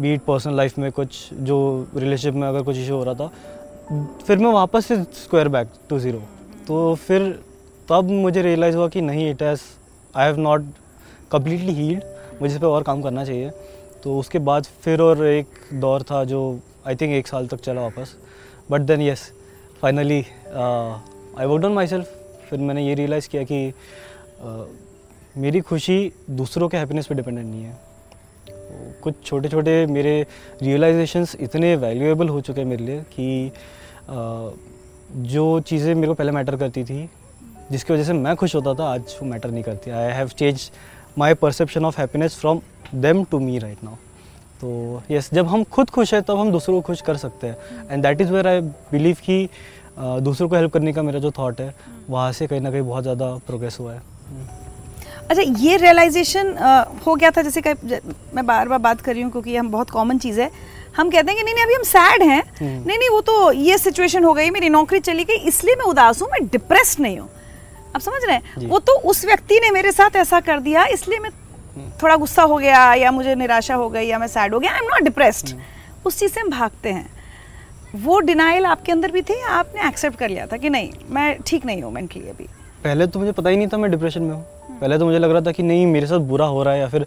बीट पर्सनल लाइफ में कुछ, जो रिलेशनशिप में अगर कुछ इशू हो रहा था, फिर मैं वापस से स्क्वायर बैक टू ज़ीरो तो फिर तब मुझे रियलाइज़ हुआ कि नहीं it has I have not completely healed मुझे इस पर और काम करना चाहिए। तो उसके बाद फिर और एक दौर था जो आई थिंक एक साल तक चला वापस। But then yes finally I work on myself फिर मैंने ये रियलाइज़ किया कि मेरी खुशी दूसरों के हैप्पीनेस पे डिपेंडेंट नहीं है। कुछ छोटे छोटे मेरे रियलाइजेशंस इतने वैल्यूएबल हो चुके हैं मेरे लिए कि जो चीज़ें मेरे को पहले मैटर करती थी, जिसकी वजह से मैं खुश होता था, आज वो मैटर नहीं करती। I have change my perception of happiness from them to me right now तो यस जब हम खुद खुश हैं, तब हम दूसरों को खुश कर सकते हैं। And that is where I believe कि दूसरों को हेल्प करने का मेरा जो थाट है, वहाँ से कहीं ना कहीं बहुत ज़्यादा प्रोग्रेस हुआ है। अच्छा ये रियलाइजेशन हो गया था जैसे कि मैं बार बार बात कर रही हूँ क्योंकि हम बहुत कॉमन चीज़ है। हम कहते हैं कि नहीं नहीं अभी हम सैड हैं। हम्म। नहीं नहीं वो तो ये सिचुएशन हो गई मेरी नौकरी चली गई इसलिए मैं उदास हूँ मैं डिप्रेस्ड नहीं हूँ। आप समझ रहे हैं? वो तो उस व्यक्ति ने मेरे साथ ऐसा कर दिया इसलिए मैं हम्म। थोड़ा गुस्सा हो गया या मुझे निराशा हो गई या मैं सैड हो गया। आई एम नॉट डिप्रेस्ड उस चीज़ से हम भागते हैं। वो डिनाइल आपके अंदर भी थी या आपने एक्सेप्ट कर लिया था कि नहीं मैं ठीक नहीं हूँ मेंटली अभी? पहले तो मुझे पता ही नहीं था मैं डिप्रेशन में हूँ। हम्म। पहले तो मुझे लग रहा था कि नहीं मेरे साथ बुरा हो रहा है या फिर आ,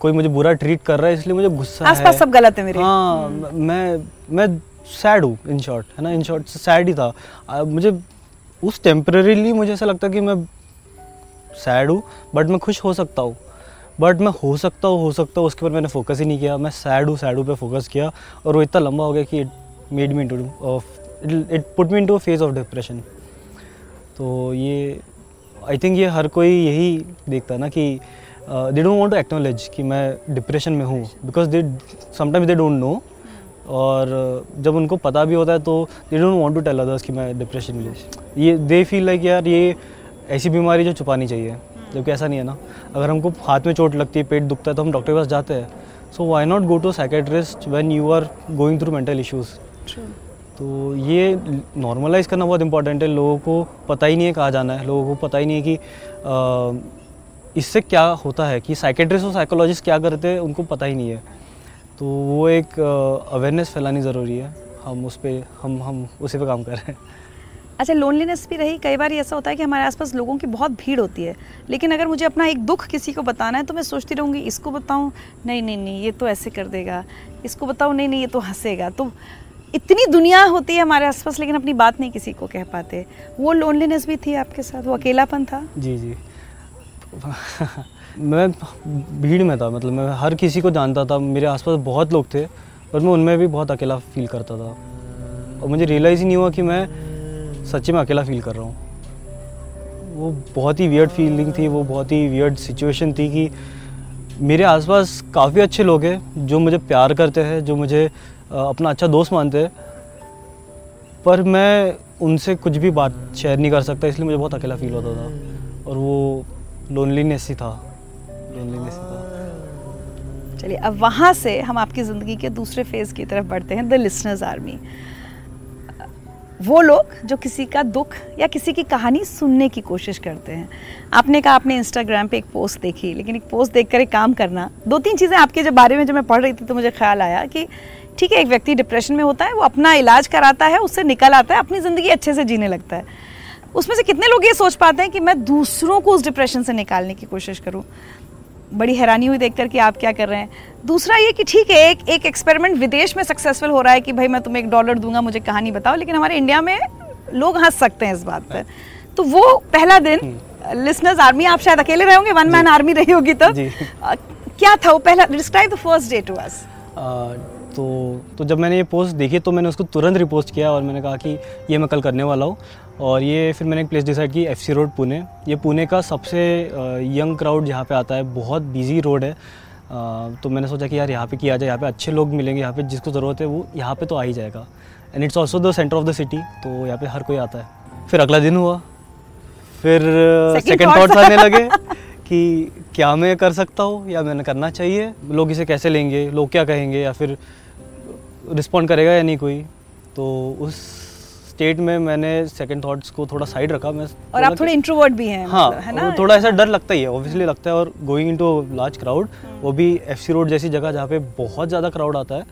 कोई मुझे बुरा ट्रीट कर रहा है इसलिए मुझे गुस्सा आसपास सब गलत है मेरे। हाँ मैं मैं सैड हूँ इन शॉर्ट है ना? इन शॉर्ट सैड ही था। आ, मुझे उस टेम्परेली मुझे ऐसा लगता कि मैं सैड हूँ बट मैं खुश हो सकता हूँ। बट मैं हो सकता हूँ हो सकता हूँ उसके ऊपर मैंने फोकस ही नहीं किया। मैं सैड हूँ सैड हूँ पे फोकस किया और वो इतना लंबा हो गया कि it made me to it put me into phase of depression तो ये आई थिंक ये हर कोई यही देखता ना कि they don't want to acknowledge कि मैं डिप्रेशन में हूँ because they sometimes they don't know और uh, जब उनको पता भी होता है तो they don't want to tell others कि मैं डिप्रेशन में ये दे फील लाइक यार ये ऐसी बीमारी जो छुपानी चाहिए। जबकि ऐसा नहीं है ना। अगर हमको हाथ में चोट लगती है पेट दुखता है तो हम डॉक्टर के पास जाते हैं। So why not go to psychiatrist when you are going through mental issues तो ये नॉर्मलाइज करना बहुत इंपॉर्टेंट है। लोगों को पता ही नहीं है कहाँ जाना है। लोगों को पता ही नहीं है कि इससे क्या होता है कि साइकेट्रिस्ट और साइकोलॉजिस्ट क्या करते हैं, उनको पता ही नहीं है। तो वो एक अवेयरनेस फैलानी ज़रूरी है। हम उस पर हम हम उसी पर काम कर रहे हैं। अच्छा लोनलीनेस भी रही। कई बार ऐसा होता है कि हमारे आसपास लोगों की बहुत भीड़ होती है। लेकिन अगर मुझे अपना एक दुख किसी को बताना है तो मैं सोचती रहूँगी, इसको बताऊँ, नहीं नहीं नहीं, ये तो ऐसे कर देगा। इसको बताऊँ, नहीं नहीं, ये तो हंसेगा। तो इतनी दुनिया होती है हमारे आसपास, लेकिन अपनी बात नहीं किसी को कह पाते। वो लोनलीनेस भी थी आपके साथ, वो अकेलापन था? जी जी। मैं भीड़ में था मतलब मैं हर किसी को जानता था, मेरे आसपास बहुत लोग थे, पर मैं उनमें भी बहुत अकेला फील करता था। और मुझे रियलाइज़ ही नहीं हुआ कि मैं सच्ची में अकेला फील कर रहा हूँ। वो बहुत ही वियर्ड फीलिंग थी, वो बहुत ही वियर्ड सिचुएशन थी कि मेरे आसपास काफ़ी अच्छे लोग हैं, जो मुझे प्यार करते हैं, जो मुझे अपना अच्छा दोस्त मानते हैं। पर मैं उनसे कुछ भी बात शेयर नहीं कर सकता, इसलिए मुझे बहुत अकेला फील होता था। और वो लोनलीनेस ही था। लोनलीनेस ही था। चलिए, अब वहाँ से हम आपकी ज़िंदगी के दूसरे फ़ेज़ की तरफ़ बढ़ते हैं द लिसनर्स आर्मी वो लोग जो किसी का दुख या किसी की कहानी सुनने की कोशिश करते हैं। आपने कहा, आपने इंस्टाग्राम पे एक पोस्ट देखी, लेकिन एक पोस्ट देख कर एक काम करना। दो तीन चीज़ें आपके जब बारे में जब मैं पढ़ रही थी तो मुझे ख्याल आया कि ठीक है एक व्यक्ति डिप्रेशन में होता है वो अपना इलाज कराता है उससे निकल आता है अपनी ज़िंदगी अच्छे से जीने लगता है। उसमें से कितने लोग ये सोच पाते हैं कि मैं दूसरों को उस डिप्रेशन से निकालने की कोशिश करूँ? बड़ी हैरानी हुई देखकर कि आप क्या कर रहे हैं। दूसरा ये कि ठीक है एक एक एक्सपेरिमेंट विदेश में सक्सेसफुल हो रहा है कि भाई मैं तुम्हें एक डॉलर दूँगा मुझे कहानी बताओ लेकिन हमारे इंडिया में लोग हंस सकते हैं इस बात पर तो वो पहला दिन लिसनर्स आर्मी आप शायद अकेले रहे होंगे वन मैन आर्मी रही होगी तो। क्या था वो पहला? Describe the first day to us तो तो जब मैंने ये पोस्ट देखी तो मैंने उसको तुरंत रिपोस्ट किया और मैंने कहा कि ये मैं कल करने वाला हूँ। और ये फिर मैंने एक प्लेस डिसाइड की एफसी रोड पुणे ये पुणे का सबसे यंग क्राउड जहाँ पे आता है बहुत बिज़ी रोड है। तो मैंने सोचा कि यार यहाँ पे किया जाए यहाँ पे अच्छे लोग मिलेंगे यहाँ पे जिसको ज़रूरत है वो यहाँ पे तो आ ही जाएगा। And it's also the centre of the city तो यहाँ पे हर कोई आता है। फिर अगला दिन हुआ। फिर सेकेंड thoughts आने लगे कि क्या मैं कर सकता हूँ या मैंने करना चाहिए? लोग इसे कैसे लेंगे? लोग क्या कहेंगे? या फिर रिस्पॉन्ड करेगा या नहीं कोई तो उस स्टेट में मैंने सेकंड थॉट्स को थोड़ा साइड रखा मैं और आप थोड़े इंट्रोवर्ट भी हैं हाँ मतलब, है ना? थोड़ा ऐसा डर लगता ही है ऑब्वियसली लगता है और गोइंग इनटू लार्ज क्राउड वो भी एफसी रोड जैसी जगह जहाँ पे बहुत ज़्यादा क्राउड आता है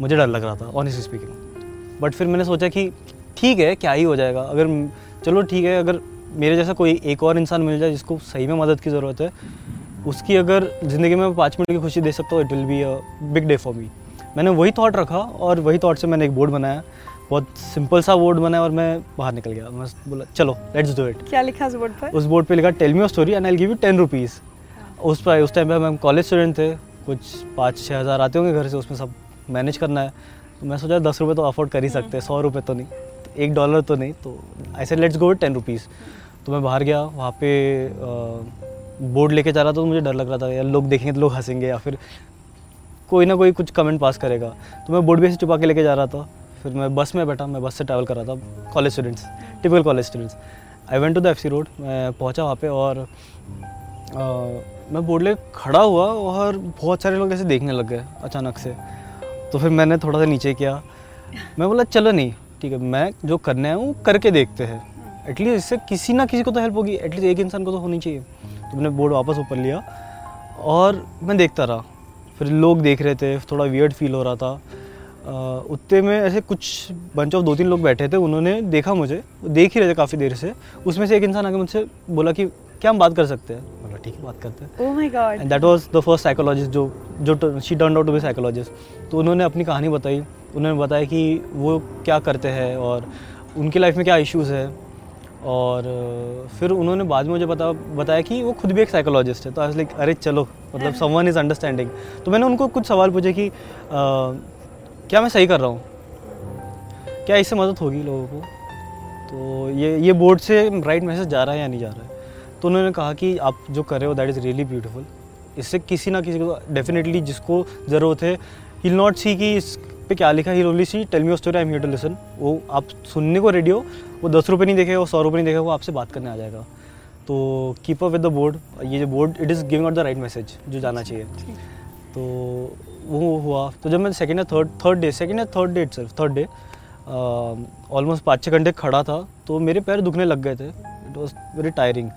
मुझे डर लग रहा था ऑनेस्टली स्पीकिंग बट फिर मैंने सोचा कि ठीक है क्या ही हो जाएगा अगर चलो ठीक है अगर मेरे जैसा कोई एक और इंसान मिल जाए जिसको सही में मदद की ज़रूरत है उसकी अगर ज़िंदगी में पाँच मिनट की खुशी दे सकता हूँ it will be a big day for me मैंने वही थॉट रखा और वही थॉट से मैंने एक बोर्ड बनाया। बहुत सिंपल सा बोर्ड बनाया और मैं बाहर निकल गया। मैं बोला चलो लेट्स डू इट क्या लिखा उस बोर्ड पर? उस बोर्ड पे लिखा tell me your story and I give you ten rupees उस पर उस टाइम पे हम कॉलेज स्टूडेंट थे। कुछ पाँच छः हज़ार आते होंगे घर से उसमें सब मैनेज करना है। तो मैं सोचा दस रुपये तो अफोर्ड कर ही सकते हैं। सौ रुपये तो नहीं तो एक डॉलर तो नहीं। तो ऐसे लेट्स गो टेन रुपीज़ तो मैं बाहर गया वहाँ पे बोर्ड लेके जा रहा था तो मुझे डर लग रहा था। यार लोग देखेंगे तो लोग हंसेंगे या फिर कोई ना कोई कुछ कमेंट पास करेगा। तो मैं बोर्ड भी ऐसे छुपा के लेके जा रहा था। फिर मैं बस में बैठा मैं बस से ट्रैवल कर रहा था। College students typical college students I went to the F C road मैं पहुँचा वहाँ पे और अ, मैं बोर्ड ले खड़ा हुआ और बहुत सारे लोग ऐसे देखने लग गए अचानक से। तो फिर मैंने थोड़ा सा नीचे किया। मैं बोला चलो नहीं ठीक है मैं जो करना है वो करके देखते हैं। एटलीस्ट इससे किसी ना किसी को तो हेल्प होगी एटलीस्ट एक इंसान को तो होनी चाहिए। तो मैंने बोर्ड वापस ऊपर लिया और मैं देखता रहा। फिर लोग देख रहे थे थोड़ा वियर्ड फील हो रहा था। उतने में ऐसे कुछ बंच ऑफ़ दो तीन लोग बैठे थे उन्होंने देखा मुझे वो देख ही रहे थे काफ़ी देर से। उसमें से एक इंसान आके मुझसे बोला कि क्या हम बात कर सकते हैं? बोला ठीक है बात करते हैं। ओह my God and that was the first psychologist जो जो she turn out to be psychologist तो उन्होंने अपनी कहानी बताई उन्होंने बताया कि वो क्या करते हैं और उनकी लाइफ में क्या इश्यूज़ है। और फिर उन्होंने बाद में मुझे बता बताया कि वो खुद भी एक साइकोलॉजिस्ट है। तो आई लाइक अरे चलो मतलब समवन इज़ अंडरस्टैंडिंग तो मैंने उनको कुछ सवाल पूछे कि अ, क्या मैं सही कर रहा हूँ? क्या इससे मदद होगी लोगों को? तो ये ये बोर्ड से राइट मैसेज जा रहा है या नहीं जा रहा है? तो उन्होंने कहा कि आप जो कर रहे हो दैट इज़ रियली ब्यूटीफुल इससे किसी ना किसी को डेफिनेटली जिसको ज़रूरत है ही नॉट सी कि इस पे क्या लिखा ही only see tell me story I am here to listen वो आप सुनने को रेडी हो वो दस रुपये नहीं देखेगा वो सौ रुपये नहीं देखेगा वो आपसे बात करने आ जाएगा। तो keep up with the board ये जो board it is giving out the right message जो जाना चाहिए। तो वो हुआ। तो जब मैं सेकेंड या थर्ड थर्ड डे सेकेंड या third day it third day almost पाँच छः घंटे खड़ा था तो मेरे पैर दुखने लग गए थे। इट वॉज़ वेरी टायरिंग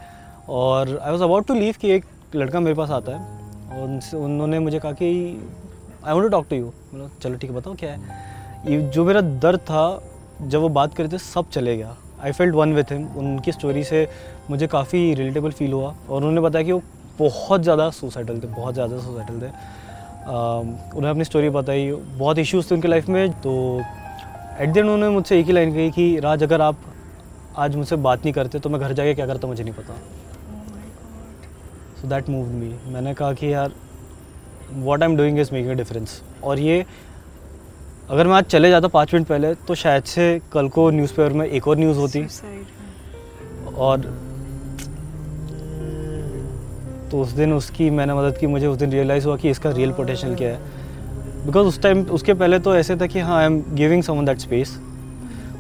और I was about to leave कि एक लड़का मेरे पास आता है और उनसे उन्होंने मुझे कहा कि I want to talk to you मतलब चलो ठीक है बताओ क्या है? ये जो मेरा दर्द था जब वो बात करे थे सब चले गया। I felt one with him उनकी स्टोरी से मुझे काफ़ी रिलेटेबल फील हुआ और उन्होंने बताया कि वो बहुत ज़्यादा सुसाइडल थे बहुत ज़्यादा सुसाइडल थे। अम, उन्होंने अपनी स्टोरी बताई। बहुत इश्यूज़ थे उनकी लाइफ में तो एट द एंड उन्होंने मुझसे एक ही लाइन कही कि राज अगर आप आज मुझसे बात नहीं करते तो मैं घर जाके क्या करता मुझे नहीं पता। सो दैट मूव मी मैंने कहा कि यार what I am doing is making a difference और ये अगर मैं आज चले जाता पाँच मिनट पहले तो शायद से कल को न्यूज़पेपर में एक और न्यूज़ होती। और तो उस दिन उसकी मैंने मदद की मुझे उस दिन रियलाइज़ हुआ कि इसका रियल पोटेंशियल क्या है। बिकॉज़ उस टाइम उसके पहले तो ऐसे था कि हाँ I am giving someone that space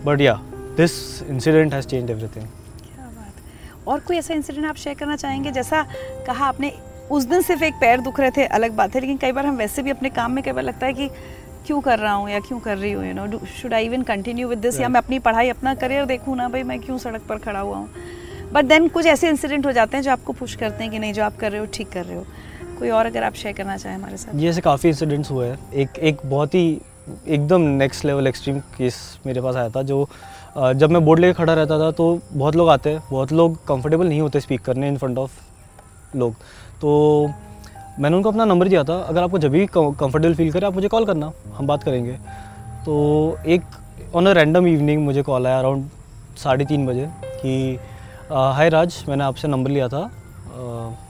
but yeah this incident has change everything. और कोई ऐसा इंसिडेंट आप शेयर करना चाहेंगे? जैसा कहा आपने उस दिन सिर्फ़ एक पैर दुख रहे थे अलग बात है लेकिन कई बार हम वैसे भी अपने काम में कई बार लगता है कि क्यों कर रहा हूँ या क्यों कर रही हूँ you know should I even continue with this या मैं अपनी पढ़ाई अपना करियर देखूँ ना भाई मैं क्यों सड़क पर खड़ा हुआ हूँ? बट देन कुछ ऐसे इंसिडेंट हो जाते हैं जो आपको पुश करते हैं कि नहीं जो आप कर रहे हो ठीक कर रहे हो। कोई और अगर आप शेयर करना चाहें हमारे साथ। ऐसे काफ़ी इंसिडेंट्स हुए हैं। एक एक बहुत ही एकदम नेक्स्ट लेवल एक्सट्रीम केस मेरे पास आया था जो जब मैं बोर्ड लेके खड़ा रहता था तो बहुत लोग आते हैं बहुत लोग कंफर्टेबल नहीं होते स्पीक करने इन फ्रंट ऑफ़ लोग। तो मैंने उनको अपना नंबर दिया था। अगर आपको जब भी कंफर्टेबल फील करे, आप मुझे कॉल करना। हम बात करेंगे। तो एक ऑन अ रैंडम इवनिंग मुझे कॉल आया अराउंड साढ़े तीन बजे कि हाय राज मैंने आपसे नंबर लिया था।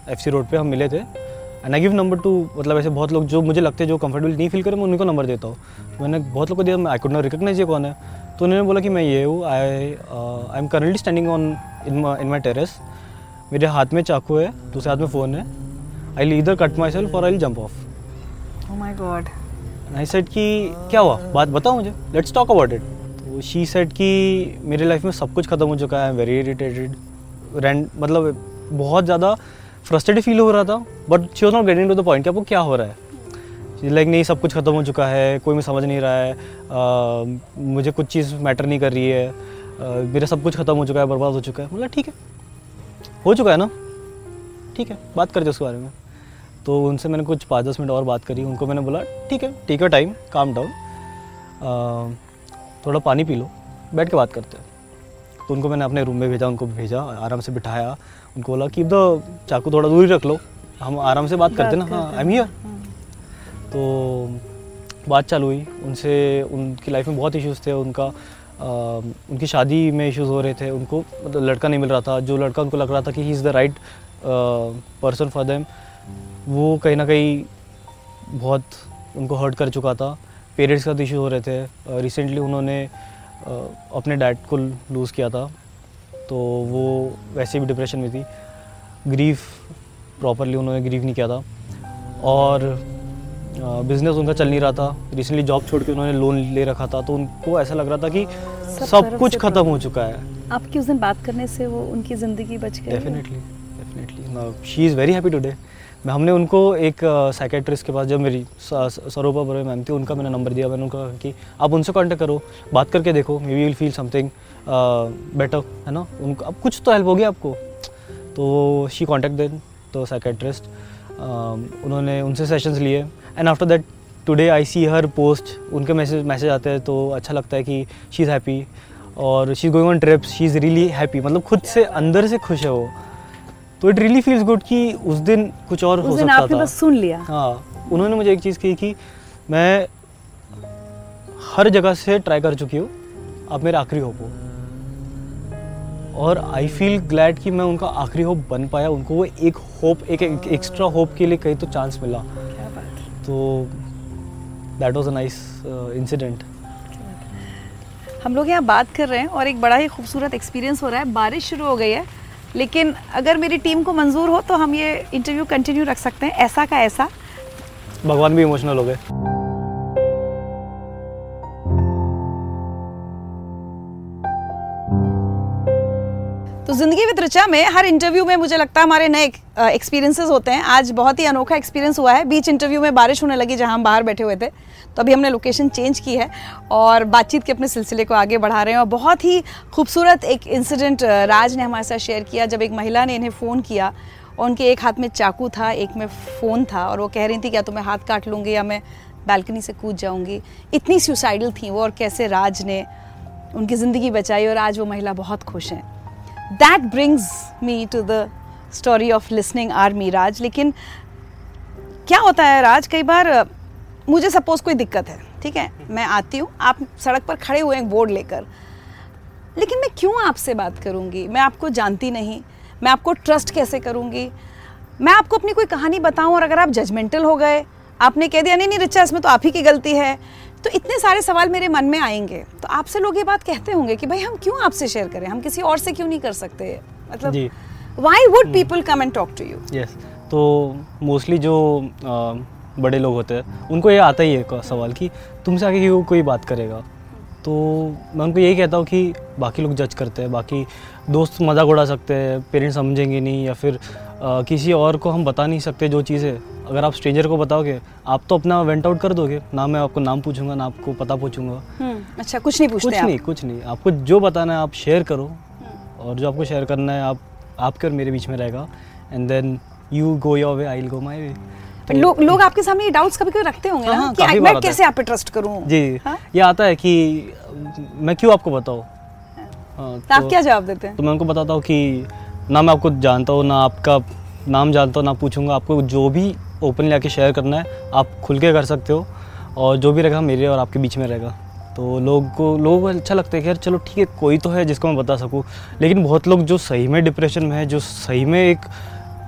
एफ़ सी रोड पे हम मिले थे। And I give number to मतलब ऐसे बहुत लोग जो मुझे लगते हैं, जो कंफर्टेबल नहीं फील करें, मैं उनको नंबर देता हूँ। मैंने बहुत लोग को दिया आई कुड नॉट रिकग्नाइज ये कौन है? तो उन्होंने बोला कि, मैं ये हूँ। I I am currently standing on in my terrace मेरे हाथ में चाकू है, दूसरे हाथ में फ़ोन है। आई इधर कट माई सेल्फ और I jump off oh my god I said कि क्या हुआ? बात बताओ मुझे। लेट्स टॉक अबाउट इट तो शी सेड कि मेरे लाइफ में सब कुछ खत्म हो चुका है। वेरी इरिटेटेड रैंड मतलब बहुत ज़्यादा फ्रस्ट्रेटेड फील हो रहा था but she was not getting to the point कि आपको क्या हो रहा है। लाइक नहीं सब कुछ खत्म हो चुका है। कोई मैं समझ नहीं रहा है। अ, मुझे कुछ चीज़ मैटर नहीं कर रही है। अ, मेरा सब कुछ खत्म हो चुका है बर्बाद हो चुका है। मतलब ठीक है। हो चुका है ना? ठीक है बात करते उसके बारे में. तो उनसे मैंने कुछ पाँच दस मिनट और बात करी उनको मैंने बोला ठीक है take your time calm down थोड़ा पानी पी लो बैठ के बात करते हैं। तो उनको मैंने अपने रूम में भेजा उनको भेजा आराम से बिठाया उनको बोला कि द चाकू थोड़ा दूर ही रख लो हम आराम से बात करते ना हाँ आई एम हियर तो बात चालू हुई उनसे उनकी लाइफ में बहुत इश्यूज़ थे उनका अ, उनकी शादी में इश्यूज़ हो रहे थे उनको मतलब लड़का नहीं मिल रहा था जो लड़का उनको लग रहा था कि he is the right person for them वो कहीं ना कहीं बहुत उनको हर्ट कर चुका था। पेरेंट्स का इशू हो रहे थे। रिसेंटली उन्होंने अपने डैड को लूज़ किया था। तो वो वैसे भी डिप्रेशन में थी। ग्रीफ प्रॉपरली उन्होंने ग्रीव नहीं किया था। और बिज़नेस उनका चल नहीं रहा था। रिसेंटली जॉब छोड़ के उन्होंने लोन ले रखा था। तो उनको ऐसा लग रहा था कि सब सब कुछ खत्म हो चुका है। आपकी उस दिन बात करने से वो उनकी ज़िंदगी बच गई? Definitely definitely she is very happy today हमने उनको एक साइकेट्रिस्ट के पास, जब मेरी सरोपा बरोई मैम थी, उनका मैंने नंबर दिया, मैंने उनको कि आप उनसे कांटेक्ट करो, बात करके देखो may we will feel something better है ना? उनको, अब कुछ तो हेल्प होगी आपको। तो शी कॉन्टेक्ट देन तो साइकेट्रिस्ट उन्होंने उनसे सेशंस लिए। And after that today I see her post उनके मैसेज मैसेज आते हैं तो अच्छा लगता है कि शी इज़ हैप्पी और she is going on trips she is really happy मतलब खुद से, अंदर से खुश है वो। तो इट रियली फील्स गुड कि उस दिन कुछ और हो दिन सकता आपने था। बस सुन लिया। हाँ उन्होंने मुझे एक चीज़ कही कि मैं हर जगह से ट्राई कर चुकी हूँ आप मेरे आखिरी होप हो। और आई फील ग्लैड कि मैं उनका आखिरी होप बन पाया उनको वो एक होप एक एक्स्ट्रा होप के लिए कहीं तो चांस मिला। क्या बात तो that was a nice incident हम लोग यहाँ बात कर रहे हैं और एक बड़ा ही खूबसूरत एक्सपीरियंस हो रहा है। बारिश शुरू हो गई है। लेकिन अगर मेरी टीम को मंजूर हो तो हम ये इंटरव्यू कंटिन्यू रख सकते हैं, ऐसा का ऐसा। भगवान भी इमोशनल हो गए। तो ज़िंदगी विद ऋचा में हर इंटरव्यू में मुझे लगता है हमारे नए एक्सपीरियंसेस होते हैं। आज बहुत ही अनोखा एक्सपीरियंस हुआ है। बीच इंटरव्यू में बारिश होने लगी जहाँ हम बाहर बैठे हुए थे। तो अभी हमने लोकेशन चेंज की है और बातचीत के अपने सिलसिले को आगे बढ़ा रहे हैं और बहुत ही खूबसूरत एक इंसिडेंट राज ने हमारे साथ शेयर किया। जब एक महिला ने इन्हें फ़ोन किया और उनके एक हाथ में चाकू था, एक में फ़ोन था और वो कह रही थी, क्या तो मैं हाथ काट लूँगी या मैं बालकनी से कूद जाऊँगी? इतनी सुसाइडल थी वो और कैसे राज ने उनकी ज़िंदगी बचाई और आज वो महिला बहुत खुश हैं। That brings me to the story of listening army Raj लेकिन क्या होता है राज? कई बार मुझे सपोज़ कोई दिक्कत है, ठीक है? मैं आती हूँ, आप सड़क पर खड़े हुए हैं बोर्ड लेकर। लेकिन मैं क्यों आपसे बात करूँगी? मैं आपको जानती नहीं, मैं आपको ट्रस्ट कैसे करूँगी? मैं आपको अपनी कोई कहानी बताऊँ और अगर आप जजमेंटल हो गए, आपने कह दिया, नहीं नहीं, रिचा, इसमें तो आप ही की गलती है। तो इतने सारे सवाल मेरे मन में आएँगे। तो आपसे लोग ये बात कहते होंगे कि भाई हम क्यों आपसे शेयर करें? हम किसी और से क्यों नहीं कर सकते? मतलब जी। Why would people come and talk to you yes तो मोस्टली जो अ, बड़े लोग होते हैं उनको ये आता ही है सवाल कि तुमसे आगे क्यों कोई बात करेगा? तो मैं उनको यही कहता हूँ कि बाकी लोग जज करते हैं बाकी दोस्त मज़ाक उड़ा सकते हैं पेरेंट्स समझेंगे नहीं या फिर आ, किसी और को हम बता नहीं सकते जो चीज़ है अगर आप स्ट्रेंजर को बताओगे आप तो अपना वेंट आउट कर दोगे। ना मैं आपको नाम पूछूँगा ना आपको पता पूछूँगा। हम्म, अच्छा कुछ नहीं पूछते कुछ नहीं कुछ नहीं। आपको जो बताना है आप शेयर करो। और जो आपको शेयर करना है आप आपके और मेरे बीच में रहेगा। And then you go your way I will go my way लोग लोग आपके सामने ये डाउट्स कभी कभी रखते होंगे हाँ, ना हाँ, कि काफ़ी मैं है। कैसे आप पे ट्रस्ट करूँ? जी। हाँ? ये आता है कि मैं क्यों आपको बताऊँ? हाँ, तो आप क्या जवाब देते हैं? तो मैं उनको बताता हूँ कि ना मैं आपको जानता हूँ ना आपका नाम जानता हूँ ना पूछूँगा। आपको जो भी ओपनली आके शेयर करना है। आप खुल के कर सकते हो और जो भी रहेगा मेरे और आपके बीच में रहेगा। तो लोग को लोगों को अच्छा लगता है कि यार चलो ठीक है कोई तो है जिसको मैं बता सकूँ। लेकिन बहुत लोग जो सही में डिप्रेशन में है जो सही में एक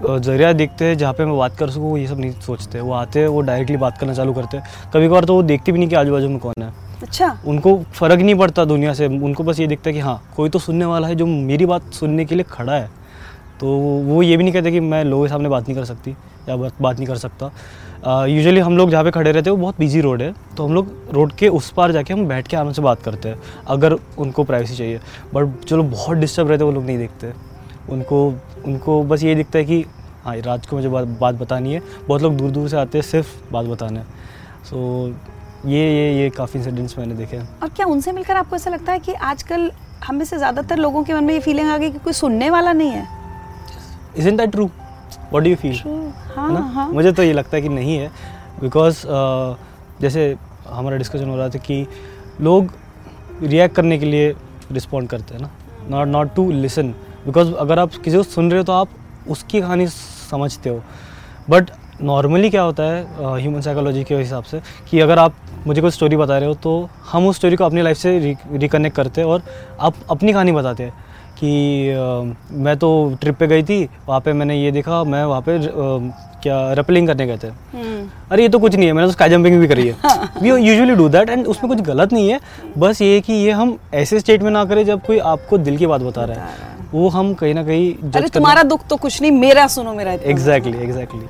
ज़रिया देखते हैं जहाँ पे मैं बात कर सकूँ वो ये सब नहीं सोचते। वो आते हैं वो डायरेक्टली बात करना चालू करते हैं। कभी कभार तो वो देखते भी नहीं कि आजू बाजू में कौन है। अच्छा। उनको फ़र्क नहीं पड़ता दुनिया से। उनको बस ये दिखता है कि हाँ कोई तो सुनने वाला है जो मेरी बात सुनने के लिए खड़ा है। तो वो ये भी नहीं कहते कि मैं लोगों के सामने बात नहीं कर सकती या बात नहीं कर सकता। यूजुअली हम लोग जहाँ पे खड़े रहते हैं, वो बहुत बिज़ी रोड है तो हम लोग रोड के उस पार जाके हम बैठ के आराम से बात करते हैं, अगर उनको प्राइवेसी चाहिए। बट जो लोग बहुत डिस्टर्ब रहते हैं, वो लोग नहीं देखते। उनको उनको बस ये दिखता है कि हाँ रात को मुझे बात बात बतानी है। बहुत लोग दूर दूर से आते हैं, सिर्फ़ बात बताने सो ये ये ये काफ़ी इंसिडेंट्स मैंने देखे हैं। और क्या उनसे मिलकर आपको ऐसा लगता है कि आजकल हम से ज़्यादातर लोगों के मन में ये फीलिंग आ गई कि कोई सुनने वाला नहीं है? Isn't that true what do you feel ना? हाँ. मुझे तो ये लगता है कि नहीं है बिकॉज़ uh, जैसे हमारा डिस्कशन हो रहा था कि लोग रिएक्ट करने के लिए रिस्पॉन्ड करते हैं ना not not to listen because अगर आप किसी को सुन रहे हो तो आप उसकी कहानी समझते हो। बट नॉर्मली क्या होता है ह्यूमन uh, साइकोलॉजी के हिसाब से कि अगर आप मुझे कोई स्टोरी बता रहे हो तो हम उस स्टोरी को अपनी लाइफ से रिकनेक्ट करते हैं और आप अपनी कहानी बताते हैं। कि अ, मैं तो ट्रिप पे गई थी वहाँ पे मैंने ये देखा मैं वहाँ पे अ, क्या रेपलिंग करने गए थे। हम्म, अरे ये तो कुछ नहीं है मैंने तो स्काई जंपिंग भी करी है। We usually do that and उसमें कुछ गलत नहीं है। बस ये है कि ये हम ऐसे स्टेट में ना करें जब कोई आपको दिल की बात बता रहा है। वो हम कहीं ना कहीं अरे तुम्हारा दुख तो कुछ नहीं मेरा सुनो मेरा एग्जैक्टली एग्जैक्टली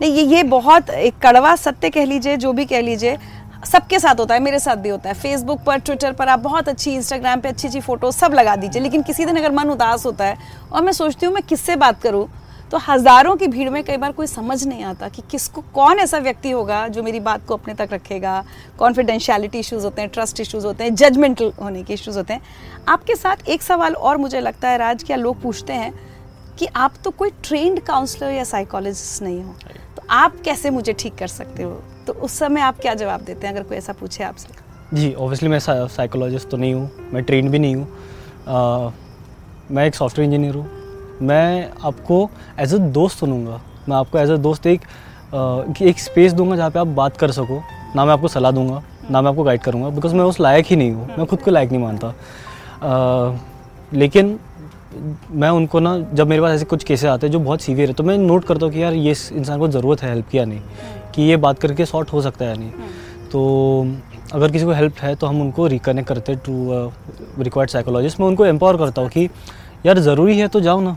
नहीं ये ये बहुत एक कड़वा सत्य कह लीजिए जो भी कह लीजिए। सबके साथ होता है, मेरे साथ भी होता है। फेसबुक पर ट्विटर पर आप बहुत अच्छी इंस्टाग्राम पे अच्छी अच्छी फ़ोटो सब लगा दीजिए। लेकिन किसी दिन अगर मन उदास होता है और मैं सोचती हूँ मैं किससे बात करूँ तो हज़ारों की भीड़ में कई बार कोई समझ नहीं आता कि किसको, कौन ऐसा व्यक्ति होगा जो मेरी बात को अपने तक रखेगा। कॉन्फिडेंशियलिटी इश्यूज़ होते हैं ट्रस्ट इश्यूज़ होते हैं जजमेंटल होने के इश्यूज़ होते हैं। आपके साथ एक सवाल और मुझे लगता है, राज, क्या लोग पूछते हैं कि आप तो कोई ट्रेंड काउंसलर या साइकोलॉजिस्ट नहीं हो तो आप कैसे मुझे ठीक कर सकते हो? तो उस समय आप क्या जवाब देते हैं अगर कोई ऐसा पूछे आपसे? जी ऑब्वियसली मैं साइकोलॉजिस्ट तो नहीं हूँ, मैं ट्रेन भी नहीं हूँ। मैं एक सॉफ्टवेयर इंजीनियर हूँ। मैं आपको एज अ दोस्त सुनूँगा। मैं आपको एज अ दोस्त एक कि एक स्पेस दूँगा जहाँ पे आप बात कर सको। ना मैं आपको सलाह दूँगा, ना मैं आपको गाइड करूँगा बिकॉज़ मैं उस लायक ही नहीं हूँ। मैं खुद को लायक नहीं मानता। लेकिन मैं उनको ना, जब मेरे पास ऐसे कुछ केसेस आते हैं जो बहुत सीवियर है तो मैं नोट करता हूँ कि यार ये इंसान को ज़रूरत है हेल्प की या नहीं। कि ये बात करके सॉर्ट हो सकता है या नहीं तो अगर किसी को हेल्प है तो हम उनको रिकनेक्ट करते हैं टू रिक्वायर्ड साइकोलॉजिस्ट मैं उनको एम्पावर करता हूँ कि यार ज़रूरी है तो जाओ ना।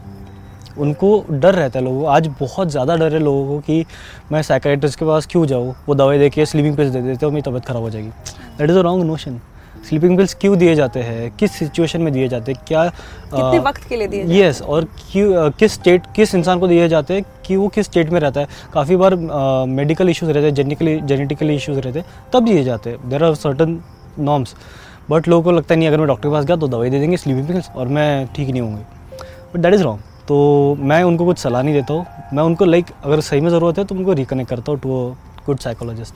उनको डर रहता है लोगों को। आज बहुत ज़्यादा डर है लोगों को कि मैं साइकाइट्रिस्ट के पास क्यों जाऊँ? वो दवाई दे के स्लीपिंग पिल्स दे देते हो मेरी तबियत ख़राब हो जाएगी। That is a wrong notion sleeping pills क्यों दिए जाते हैं? किस सिचुएशन में दिए जाते हैं? क्या कितने वक्त के लिए दिए जाते यस और क्यों किस स्टेट किस इंसान को दिए जाते हैं? कि वो किस स्टेट में रहता है? काफ़ी बार मेडिकल इश्यूज़ रहते हैं जेनेटिकली जेनेटिकली इश्यूज़ रहते हैं तब दिए जाते हैं। There are certain norms but लोगों को लगता नहीं अगर मैं डॉक्टर के पास गया तो दवाई दे देंगे स्लीपिंग पिल्स और मैं ठीक नहीं होंगी। बट दैट इज़ रॉन्ग तो मैं उनको कुछ सलाह नहीं देता हूँ। मैं उनको लाइक अगर सही में ज़रूरत है तो उनको रिकनेक्ट करता हूँ टू अ गुड साइकोलॉजिस्ट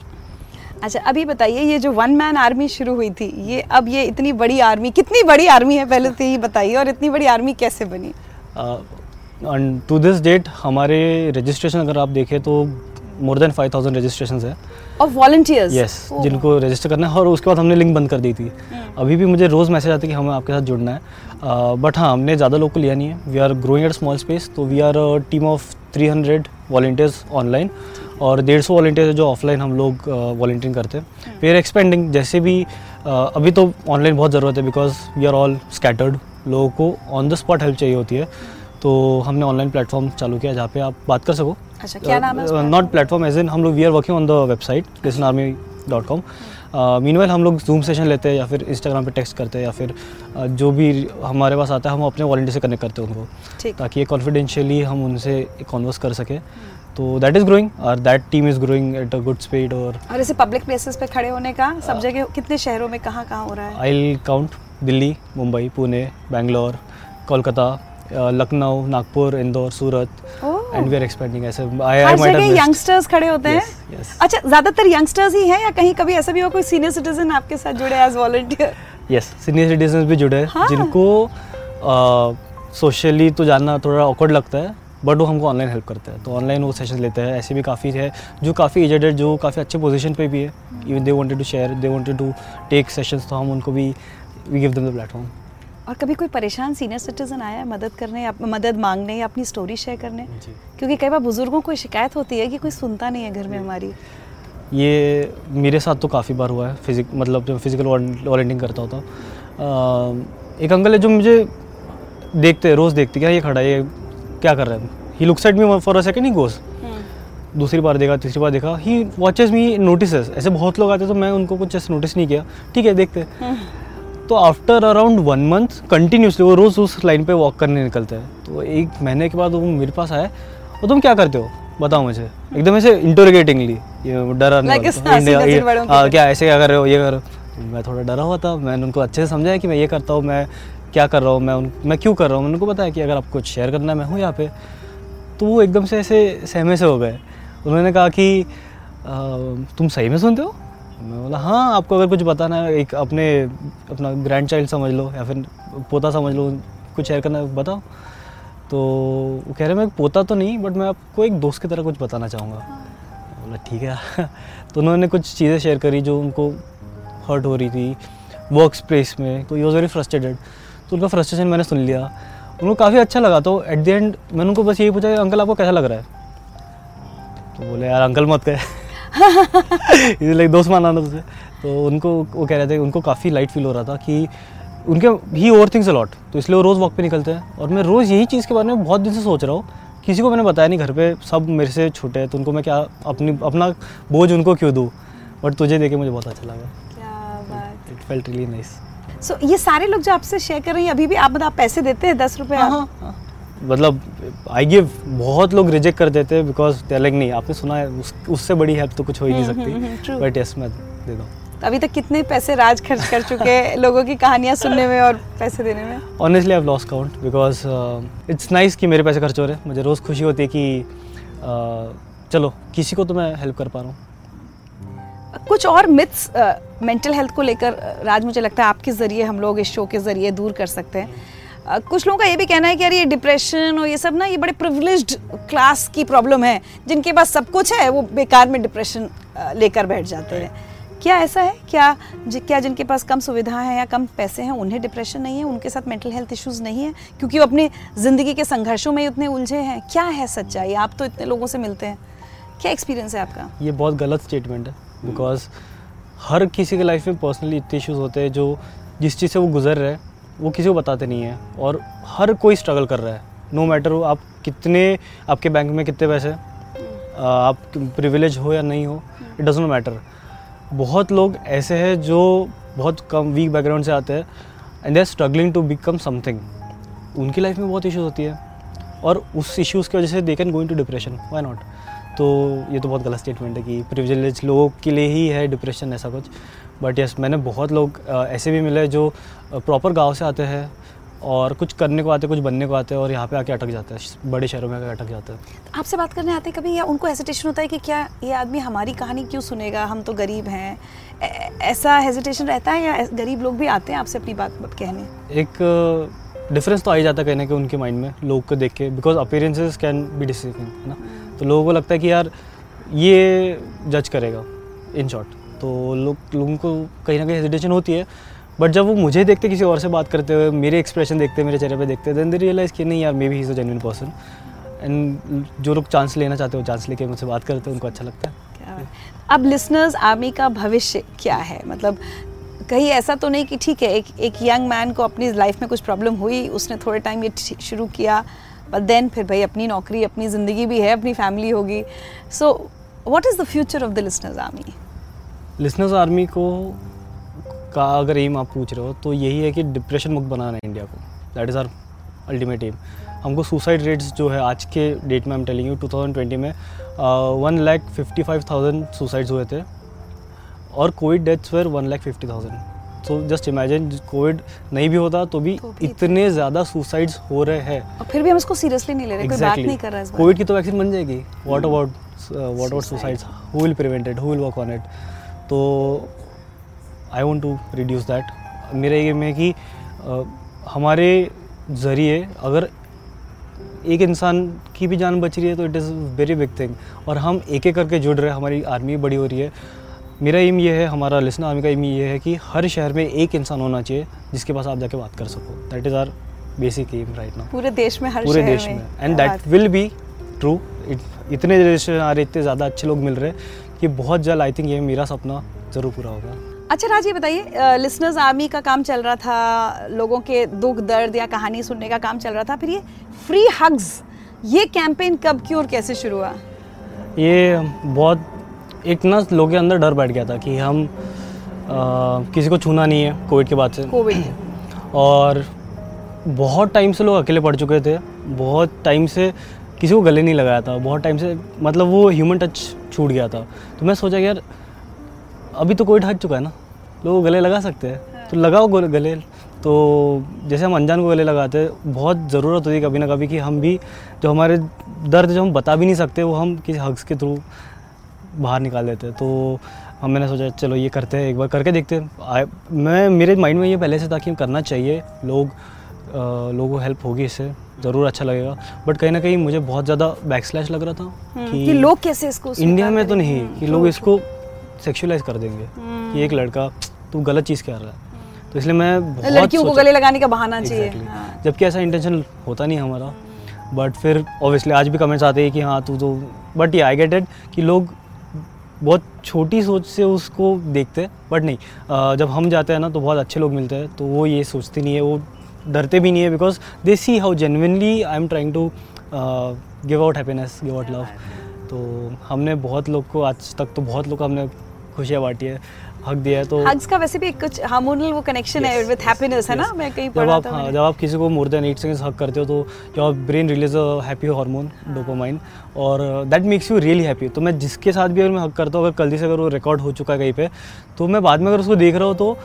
अच्छा अभी बताइए ये जो वन मैन आर्मी शुरू हुई थी ये अब ये इतनी बड़ी आर्मी कितनी बड़ी आर्मी है? पहले तो ये बताइए और इतनी बड़ी आर्मी कैसे बनी? टू दिस डेट हमारे रजिस्ट्रेशन अगर आप देखें तो more than five thousand registration है। और वॉलंटियर्स यस जिनको रजिस्टर करना है और उसके बाद हमने लिंक बंद कर दी थी। अभी भी मुझे रोज़ मैसेज आते हैं कि हमें आपके साथ जुड़ना है। बट हाँ हमने ज़्यादा लोग को लिया नहीं है। We are growing at small space तो we are team of 300 volunteers online और डेढ़ सौ वॉल्टियर है जो ऑफलाइन हम लोग वॉल्टियरिंग करते हैं। वी आर एक्सपेंडिंग जैसे भी अभी तो ऑनलाइन बहुत ज़रूरत है because we are all scattered लोगों को ऑन द स्पॉट हेल्प चाहिए होती है। तो हमने ऑनलाइन प्लेटफॉर्म चालू किया जहाँ पे आप बात कर सको। अच्छा क्या नाम है नॉट प्लेटफॉर्म एज इन हम लोग we are working on the website listen army dot com meanwhile हम लोग जूम सेशन लेते हैं या फिर इंस्टाग्राम पे टेक्स्ट करते हैं या फिर uh, जो भी हमारे पास आता है हम अपने वॉलेंटियर से कनेक्ट करते हैं उनको। ताकि ये कॉन्फिडेंशियली हम उनसे कॉन्वर्स कर सकें। तो दैट इज़ ग्रोइंग और that team is growing at a good speed और और ऐसे पब्लिक प्लेसेस पे खड़े होने का सब जगह कितने शहरों में कहाँ कहाँ हो रहा है I count Delhi Mumbai Pune Bangalore Kolkata Lucknow Nagpur Indore Surat. And we are expanding ऐसे आई हर जगह यंगस्टर्स खड़े होते हैं yes. अच्छा ज़्यादातर यंगस्टर्स ही हैं या कहीं कभी ऐसा भी हो कोई सीनियर सिटीजन आपके साथ जुड़े as volunteer yes senior citizen भी जुड़े हैं हाँ। जिनको सोशली तो जानना थोड़ा ऑकवर्ड लगता है बट वो हमको ऑनलाइन हेल्प करते हैं। तो ऑनलाइन वो सेशन लेते हैं। ऐसे भी काफ़ी है जो काफ़ी एजेडेड जो काफ़ी अच्छे पोजीशन पे भी है। Even they wanted to share they wanted to take sessions तो हम उनको भी we give them the platform और कभी कोई परेशान सीनियर सिटीजन आया है मदद करने या मदद मांगने या अपनी स्टोरी शेयर करने? क्योंकि कई बार बुज़ुर्गों को शिकायत होती है कि कोई सुनता नहीं है घर में हमारी। ये मेरे साथ तो काफ़ी बार हुआ है फिजिक मतलब जब फ़िज़िकल वॉलेंटिंग करता होता एक अंकल है जो मुझे देखते हैं रोज़ देखते क्या ये खड़ा है ये क्या कर रहा है he looks at me for a second he goes दूसरी बार देखा तीसरी बार देखा ही वॉचेज मी नोटिस ऐसे बहुत लोग आते तो मैं उनको कुछ ऐसे नोटिस नहीं किया। ठीक है देखते तो after around one month continuously वो रोज़ उस लाइन पे वॉक करने निकलते हैं। तो एक महीने के बाद वो मेरे पास आया। और तुम क्या करते हो? बताओ मुझे। एकदम ऐसे इंटोरोगेटिंगली ये डरा नहीं। हाँ। क्या ऐसे क्या कर रहे हो ये कर मैं थोड़ा डरा हुआ था। मैंने उनको अच्छे से समझाया कि मैं ये करता हूँ मैं क्या कर रहा हूँ मैं उन मैं क्यों कर रहा हूँ? उनको बताया कि अगर आपको कुछ शेयर करना है मैं हूँ यहाँ पे। तो वो एकदम से ऐसे सहमे से हो गए। उन्होंने कहा कि "अ, तुम सही में सुनते हो? मैं बोला हाँ आपको अगर कुछ बताना है एक अपने अपना ग्रैंड चाइल्ड समझ लो या फिर पोता समझ लो कुछ शेयर करना है बताओ। तो वो कह रहे मैं पोता तो नहीं बट मैं आपको एक दोस्त की तरह कुछ बताना चाहूँगा। बोला ठीक है। तो उन्होंने कुछ चीज़ें शेयर करी जो उनको हर्ट हो रही थी वर्क स्पेस में तो ही वॉज़ वेरी फ्रस्ट्रेटेड तो उनका फ्रस्ट्रेशन मैंने सुन लिया। उनको काफ़ी अच्छा लगा तो एट द एंड मैंने उनको बस यही पूछा कि अंकल आपको कैसा लग रहा है? तो बोले यार अंकल मत कहे। लाइक दोस्त माना ना तुझे तो उनको वो कह रहे थे उनको काफ़ी लाइट फील हो रहा था कि उनके ही ओवर थिंग्स अलॉट तो इसलिए वो रोज़ वॉक पे निकलते हैं। और मैं रोज़ यही चीज़ के बारे में बहुत दिन से सोच रहा हूँ किसी को मैंने बताया नहीं घर पे सब मेरे से छोटे हैं तो उनको मैं क्या अपनी अपना बोझ उनको क्यों दूँ? बट तुझे देखे मुझे बहुत अच्छा लगा। क्या बात। It felt really nice so ये सारे लोग जो आपसे शेयर कर रहे हैं अभी भी आप मतलब पैसे देते हैं दस रुपए आप? मतलब आई गिव बहुत लोग रिजेक्ट कर देते हैं बिकॉज़ लाइक नहीं आपने सुना है उस, उससे बड़ी हेल्प तो कुछ हो ही नहीं हम्म, हम्म, सकती बट यस मैं दे दूँ। तो अभी तक कितने पैसे राज खर्च कर चुके हैं लोगों की कहानियाँ सुनने में और पैसे देने में? Honestly I lost count because it's nice कि मेरे पैसे खर्च हो रहे हैं। मुझे रोज़ खुशी होती है कि uh, चलो किसी को तो मैं हेल्प कर पा रहा हूँ। कुछ और मिथ्स मेंटल हेल्थ को लेकर राज मुझे लगता है आपके ज़रिए हम लोग इस शो के ज़रिए दूर कर सकते हैं। अ, कुछ लोगों का ये भी कहना है कि यार ये डिप्रेशन और ये सब ना ये बड़े प्रिविलेज्ड क्लास की प्रॉब्लम है जिनके पास सब कुछ है वो बेकार में डिप्रेशन लेकर बैठ जाते हैं। क्या ऐसा है? क्या क्या जिनके पास कम सुविधाएँ हैं या कम पैसे हैं उन्हें डिप्रेशन नहीं है उनके साथ मेंटल हेल्थ इश्यूज़ नहीं है क्योंकि वो अपने ज़िंदगी के संघर्षों में उतने उलझे हैं? क्या है सच्चाई? आप तो इतने लोगों से मिलते हैं। क्या एक्सपीरियंस है आपका? ये बहुत गलत स्टेटमेंट है। बिकॉज़ हर किसी के लाइफ में पर्सनली इतने इश्यूज़ होते हैं जो जिस चीज़ से वो गुजर रहे हैं वो किसी को बताते नहीं है। और हर कोई स्ट्रगल कर रहा है नो मैटर आप कितने आपके बैंक में कितने पैसे आप प्रिविलेज हो या नहीं हो इट डजेंट मैटर बहुत लोग ऐसे हैं जो बहुत कम वीक बैकग्राउंड से आते हैं and they are struggling to become something उनकी लाइफ में बहुत इश्यूज़ होती है और उस इश्यूज़ की वजह से they can go to depression why not तो ये तो बहुत गलत स्टेटमेंट है कि प्रिविलेज लोगों के लिए ही है डिप्रेशन ऐसा कुछ। बट यस मैंने बहुत लोग ऐसे भी मिले जो प्रॉपर गाँव से आते हैं और कुछ करने को आते कुछ बनने को आते हैं और यहाँ पे आके अटक जाते हैं बड़े शहरों में आके अटक जाते हैं। आपसे बात करने आते हैं कभी या उनको हेजिटेशन होता है कि क्या ये आदमी हमारी कहानी क्यों सुनेगा? हम तो गरीब हैं। ऐसा हेजिटेशन रहता है या गरीब लोग भी आते हैं आपसे अपनी बात कहने? एक डिफरेंस तो आ ही जाता है कहने के उनके माइंड में लोग को देख के because appearances can be deceiving है ना? तो लोगों को लगता है कि यार, ये जज करेगा इन शॉर्ट तो लोग, लोगों को कहीं ना कहीं हेजिटेशन होती है बट जब वो मुझे देखते, किसी और से बात करते हुए, मेरे एक्सप्रेशन देखते, मेरे चेहरे पे देखते देन दे रियलाइज़ कि नहीं यार maybe he is a genuine person and जो लोग चांस लेना चाहते हो चांस लेके मुझसे बात करते हैं, उनको अच्छा लगता है। अब लिसनर्स आर्मी का भविष्य क्या है? मतलब कहीं ऐसा तो नहीं कि ठीक है, एक एक यंग मैन को अपनी लाइफ में कुछ प्रॉब्लम हुई, उसने थोड़े टाइम ये शुरू किया बट देन फिर भाई अपनी नौकरी, अपनी ज़िंदगी भी है, अपनी फैमिली होगी। So what is the future of the listeners army listeners army को का अगर एम आप पूछ रहे हो तो यही है कि डिप्रेशन मुक्त बनाना है इंडिया को। That is our ultimate aim हमको सुसाइड रेट्स जो है आज के डेट में हम टेलिंग यू 2020 में one lakh fifty five thousand suicides हुए थे। और covid deaths were one lakh fifty thousand so just imagine covid नहीं भी होता तो भी तो भी इतने ज़्यादा सुसाइड्स हो रहे हैं। और फिर भी हम इसको सीरियसली नहीं ले रहे exactly. कोई बात नहीं कर रहा है। कोविड की तो वैक्सीन बन जाएगी। What about what about suicides who will prevent it who will work on it तो I want to reduce that मेरा ये में कि अ, हमारे ज़रिए अगर एक इंसान की भी जान बच रही है तो it is very big thing और हम एक एक करके जुड़ रहे हैं हमारी आर्मी बड़ी हो रही है। मेरा एम ये है हमारा लिसनर आर्मी का एम ये है कि हर शहर में एक इंसान होना चाहिए जिसके पास आप जाके बात कर सको। That is our basic aim right now पूरे देश में हर पूरे शहर देश में। And that will be true इतने जनरेशन आ रहे इतने ज़्यादा अच्छे लोग मिल रहे हैं कि बहुत जल्द आई थिंक ये मेरा सपना ज़रूर पूरा होगा। अच्छा राज ये बताइए लिसनर्स आर्मी का काम चल रहा था लोगों के दुख दर्द या कहानी सुनने का काम चल रहा था फिर ये फ्री हग्स ये कैंपेन कब क्यों और कैसे शुरू हुआ? ये बहुत एक ना लोगों के अंदर डर बैठ गया था कि हम आ, किसी को छूना नहीं है कोविड के बाद से। कोविड और बहुत टाइम से लोग अकेले पड़ चुके थे बहुत टाइम से किसी को गले नहीं लगाया था बहुत टाइम से मतलब वो ह्यूमन टच छूट गया था। तो मैं सोचा कि यार अभी तो कोविड हट चुका है ना लोग गले लगा सकते हैं। तो लगाओ गले। तो जैसे हम अनजान को गले लगाते हैं बहुत ज़रूरत होती है कभी ना कभी कि हम भी जो हमारे दर्द जो हम बता भी नहीं सकते वो हम किसी हग्स के थ्रू बाहर निकाल देते तो हम मैंने सोचा चलो ये करते हैं एक बार करके देखते हैं। मैं मेरे माइंड में ये पहले से था कि करना चाहिए लोग लोगों को हेल्प होगी इससे ज़रूर अच्छा लगेगा। बट कहीं ना कहीं मुझे बहुत ज़्यादा बैक स्लैश लग रहा था हम्म, कि लोग कैसे इसको इंडिया में तो? नहीं कि लोग इसको सेक्सुअलाइज कर देंगे। हम्म। कि एक लड़का तू गलत चीज़ कह रहा है। तो इसलिए मैं बहुत लड़कियों को गले लगाने का बहाना चाहिए हाँ। जबकि ऐसा इंटेंशन होता नहीं हमारा। बट फिर ऑब्वियसली आज भी कमेंट्स आते हैं कि हाँ तू तो बट ये आई गेट इट कि लोग बहुत छोटी सोच से उसको देखते हैं बट नहीं आ, जब हम जाते हैं ना तो बहुत अच्छे लोग मिलते हैं तो वो ये सोचते नहीं है वो डरते भी नहीं है because they see how genuinely I am trying to give out happiness give out love तो हमने बहुत लोग को आज तक तो बहुत लोग को हमने खुशियाँ बांटी है। हक दिया है तो हग्स का वैसे भी एक कुछ हार्मोनल वो कनेक्शन है Yes, विद yes, हैप्पीनेस है ना yes. मैं कहीं जब पढ़ा आप था हाँ। जब आप किसी को मोर देन एट सेकंड्स हक करते हो तो your brain release a happy hormone dopamine और that makes you really happy तो मैं जिसके साथ भी अगर मैं हक करता हूँ अगर गलती से अगर वो रिकॉर्ड हो चुका है कहीं पे तो मैं बाद में अगर उसको देख रहा हूँ तो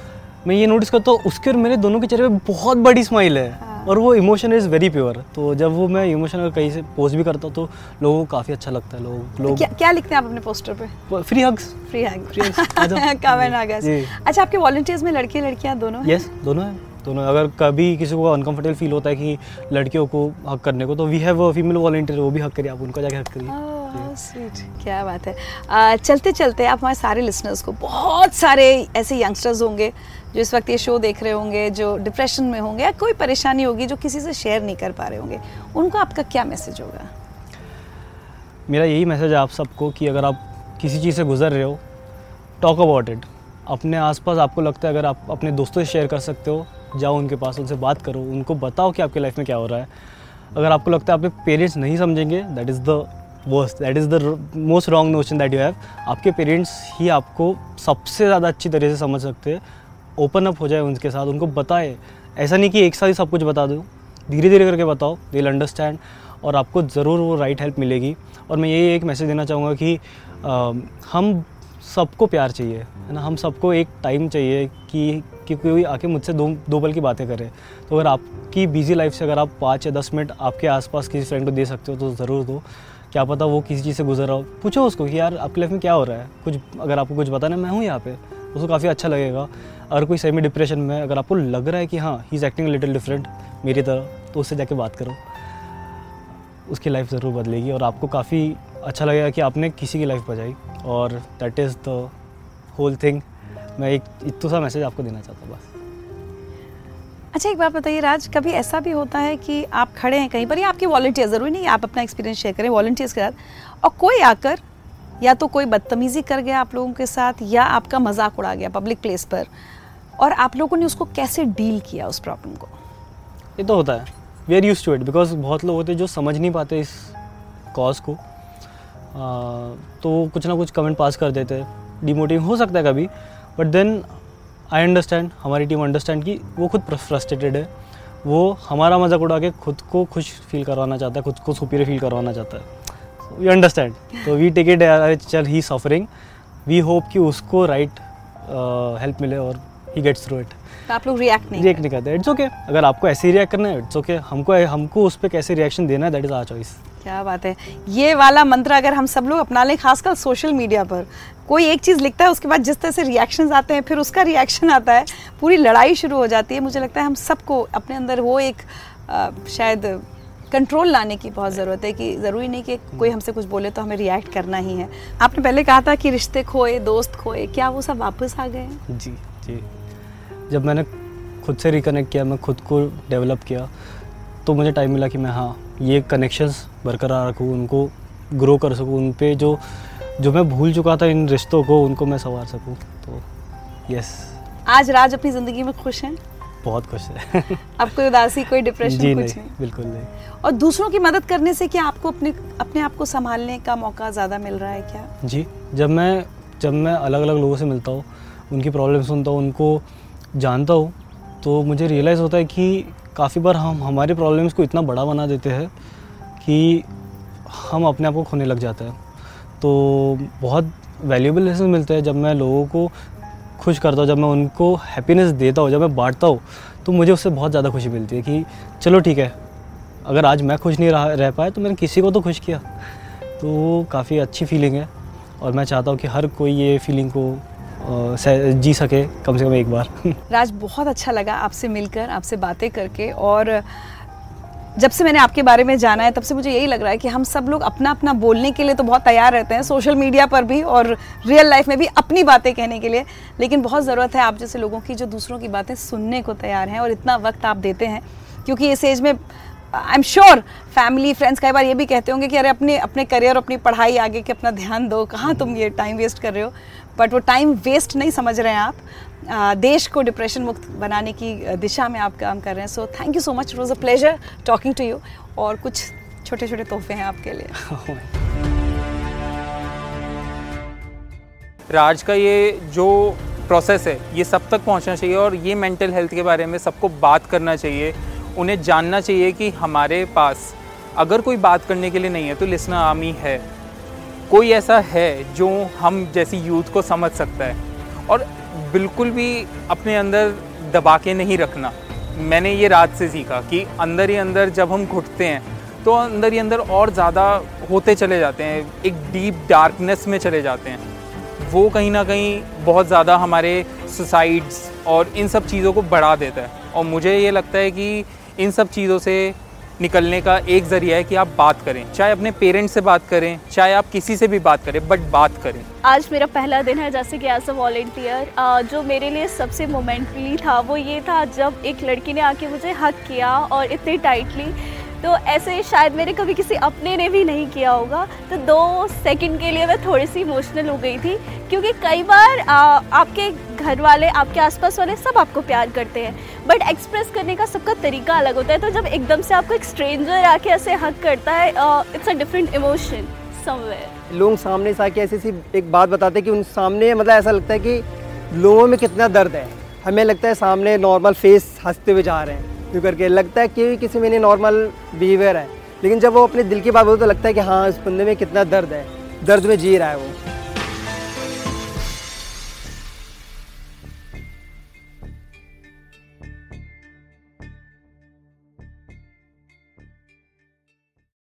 मैं ये नोटिस करता हूँ उसके और मेरे दोनों के चेहरे पे बहुत बड़ी स्माइल है हाँ। और वो इमोशन इज़ वेरी प्योर तो जब वो मैं इमोशन अगर कहीं से पोस्ट भी करता हूँ तो लोगों को काफ़ी अच्छा लगता है लोग लोग। क्या क्या लिखते हैं आप अपने पोस्टर पे? Free hugs free hug Free hugs, comment आ गया अच्छा आपके वॉलंटियर्स में लड़के लड़कियाँ दोनों यस दोनों है। दोनों। अगर कभी किसी को अनकंफर्टेबल फील होता है कि लड़कियों को हक करने को तो वी हैव फीमेल वॉलंटियर वो भी हक करिए आप उनका जाके हक करिए। Oh, how sweet. क्या बात है। आ, चलते चलते आप हमारे सारे लिसनर्स को बहुत सारे ऐसे यंगस्टर्स होंगे जो इस वक्त ये शो देख रहे होंगे, जो डिप्रेशन में होंगे, या कोई परेशानी होगी जो किसी से शेयर नहीं कर पा रहे होंगे, उनको आपका क्या मैसेज होगा? मेरा यही मैसेज है आप सबको कि अगर आप किसी चीज़ से गुजर रहे हो टॉक अबाउट इट अपने आसपास आपको लगता है अगर आप अपने दोस्तों से शेयर कर सकते हो, जाओ उनके पास, उनसे बात करो, उनको बताओ कि आपकी लाइफ में क्या हो रहा है। अगर आपको लगता है आपके पेरेंट्स नहीं समझेंगे that is the worst that is the most wrong notion that you have आपके पेरेंट्स ही आपको सबसे ज़्यादा अच्छी तरह से समझ सकते हैं। ओपन अप हो जाए उनके साथ उनको बताए। ऐसा नहीं कि एक साथ ही सब कुछ बता दो। धीरे धीरे करके बताओ दे अंडरस्टैंड और आपको ज़रूर वो राइट हेल्प मिलेगी। और मैं यही एक मैसेज देना चाहूँगा कि अ, हम सबको प्यार चाहिए है ना? हम सबको एक टाइम चाहिए कि कि कोई आके मुझसे दो दो पल की बातें करे। तो अगर आपकी बिज़ी लाइफ से अगर आप पाँच या दस मिनट आपके आसपास किसी फ्रेंड को दे सकते हो तो ज़रूर दो। क्या पता वो किसी चीज़ से गुजर रहा हो। पूछो उसको कि यार आपकी लाइफ में क्या हो रहा है? कुछ अगर आपको कुछ बताना मैं हूँ यहाँ पे उसको काफ़ी अच्छा लगेगा। अगर कोई सेमी डिप्रेशन में अगर आपको लग रहा है कि हाँ he is acting little different मेरी तरह तो उससे जाके बात करो। उसकी लाइफ ज़रूर बदलेगी और आपको काफ़ी अच्छा लगेगा कि आपने किसी की लाइफ बचाई और that is the whole thing मैं एक इतना सा मैसेज आपको देना चाहता हूँ, बस। अच्छा एक बात बताइए राज, कभी ऐसा भी होता है कि आप खड़े हैं कहीं पर? या आपके वॉलंटियर ज़रूरी नहीं आप अपना एक्सपीरियंस शेयर करें वॉल्टियर्स के साथ। और कोई आकर, या तो कोई बदतमीजी कर गया आप लोगों के साथ, या आपका मज़ाक उड़ा गया पब्लिक प्लेस पर। और आप लोगों ने उसको कैसे डील किया उस प्रॉब्लम को? ये तो होता है। We are use to it because बहुत लोग होते हैं जो समझ नहीं पाते इस कॉज को। आ, तो कुछ ना कुछ कमेंट पास कर देते हैं। डिमोटिंग हो सकता है कभी बट देन आई अंडरस्टैंड हमारी टीम अंडरस्टैंड कि वो खुद फ्रस्ट्रेटेड है। वो हमारा मज़ाक उड़ा के खुद को खुश फील करवाना चाहता है खुद को सुपीरियर फील करवाना चाहता है। वी अंडरस्टैंड तो वी टेक इट चल ही सफरिंग वी होप कि उसको राइट right, हेल्प uh, मिले और ही गेट्स थ्रू इट आप लोग रिएक्ट नहीं रिएक्ट नहीं करते। इट्स ओके अगर आपको ऐसे ही रिएक्ट करना है इट्स ओके हमको हमको उस पर कैसे रिएक्शन देना है दैट इज़ आर चॉइस क्या बात है। ये वाला मंत्र अगर हम सब लोग अपना लें खासकर सोशल मीडिया पर कोई एक चीज़ लिखता है उसके बाद जिस तरह से रिएक्शंस आते हैं फिर उसका रिएक्शन आता है पूरी लड़ाई शुरू हो जाती है। मुझे लगता है हम सबको अपने अंदर वो एक आ, शायद कंट्रोल लाने की बहुत ज़रूरत है कि ज़रूरी नहीं कि कोई हमसे कुछ बोले तो हमें रिएक्ट करना ही है। आपने पहले कहा था कि रिश्ते खोए दोस्त खोए क्या वो सब वापस आ गए जी। जी जब मैंने खुद से रिकनेक्ट किया मैं खुद को डेवलप किया तो मुझे टाइम मिला कि मैं हाँ ये कनेक्शंस बरकरार रखूँ उनको ग्रो कर सकूँ उन पर जो जो मैं भूल चुका था इन रिश्तों को उनको मैं संवार सकूँ। तो यस आज राज अपनी ज़िंदगी में खुश हैं? बहुत खुश है। अब कोई उदासी कोई डिप्रेशन जी कुछ नहीं, नहीं। बिल्कुल नहीं। और दूसरों की मदद करने से क्या आपको अपने अपने आप को संभालने का मौका ज़्यादा मिल रहा है क्या? जी जब मैं जब मैं अलग अलग लोगों से मिलता हूँ उनकी प्रॉब्लम सुनता हूँ, उनको जानता हूँ तो मुझे रियलाइज़ होता है कि काफ़ी बार हम, हमारे प्रॉब्लम्स को इतना बड़ा बना देते हैं कि हम अपने आप को खोने लग जाते हैं। तो बहुत वैल्यूबल लेसन मिलते हैं जब मैं लोगों को खुश करता हूँ, जब मैं उनको हैप्पीनेस देता हूँ, जब मैं बांटता हूँ तो मुझे उससे बहुत ज़्यादा खुशी मिलती है कि चलो ठीक है, अगर आज मैं खुश नहीं रह रह पाया तो मैंने किसी को तो खुश किया। तो काफ़ी अच्छी फीलिंग है और मैं चाहता हूँ कि हर कोई ये फीलिंग को जी सके, कम से कम एक बार। राज, बहुत अच्छा लगा आपसे मिलकर, आपसे बातें करके। और जब से मैंने आपके बारे में जाना है, तब से मुझे यही लग रहा है कि हम सब लोग अपना अपना बोलने के लिए तो बहुत तैयार रहते हैं, सोशल मीडिया पर भी और रियल लाइफ में भी अपनी बातें कहने के लिए। लेकिन बहुत ज़रूरत है आप जैसे लोगों की, जो दूसरों की बातें सुनने को तैयार हैं और इतना वक्त आप देते हैं। क्योंकि इस एज में, I am sure, family, friends कई बार ये भी कहते होंगे कि अरे अपने अपने करियर अपनी पढ़ाई आगे के अपना ध्यान दो, कहाँ तुम ये टाइम वेस्ट कर रहे हो? बट वो टाइम वेस्ट नहीं समझ रहे हैं आप। देश को डिप्रेशन मुक्त बनाने की दिशा में आप काम कर रहे हैं। So thank you so much it was a pleasure talking to you और कुछ छोटे छोटे तोहफे हैं आपके लिए। राज का ये जो प्रोसेस है, ये सब तक पहुँचना चाहिए और ये मेंटल हेल्थ के बारे में सबको बात करना चाहिए। उन्हें जानना चाहिए कि हमारे पास अगर कोई बात करने के लिए नहीं है तो लिसना आर्मी है। कोई ऐसा है जो हम जैसी यूथ को समझ सकता है? और बिल्कुल भी अपने अंदर दबा के नहीं रखना। मैंने ये रात से सीखा कि अंदर ही अंदर जब हम घुटते हैं तो अंदर ही अंदर और ज़्यादा होते चले जाते हैं, एक डीप डार्कनेस में चले जाते हैं। वो कहीं ना कहीं बहुत ज़्यादा हमारे सुसाइड्स और इन सब चीज़ों को बढ़ा देता है। और मुझे ये लगता है कि इन सब चीज़ों से निकलने का एक ज़रिया है कि आप बात करें। चाहे अपने पेरेंट्स से बात करें, चाहे आप किसी से भी बात करें, बट बात करें। आज मेरा पहला दिन है जैसे कि एज अ वॉल्टियर जो मेरे लिए सबसे मोमेंटली था, वो ये था जब एक लड़की ने आके मुझे हक किया और इतनी टाइटली तो ऐसे शायद मेरे कभी किसी अपने ने भी नहीं किया होगा। तो दो सेकंड के लिए मैं थोड़ी सी इमोशनल हो गई थी क्योंकि कई बार आ, आपके घर वाले आपके आसपास वाले सब आपको प्यार करते हैं। बट एक्सप्रेस करने का सबका तरीका अलग होता है तो जब एकदम से आपको एक स्ट्रेंजर आके ऐसे हक करता है it's a different emotion somewhere लोग सामने से आके ऐसी एक बात बताते हैं कि उन सामने मतलब ऐसा लगता है कि लोगों में कितना दर्द है। हमें लगता है सामने नॉर्मल फेस हँसते हुए जा रहे हैं। क्यों करके। लगता है कि किसी में नहीं नॉर्मल बिहेवियर है। लेकिन जब वो अपने दिल की बात बोलते तो लगता है कि हाँ इस बंदे में कितना दर्द है। दर्द में जी रहा है वो।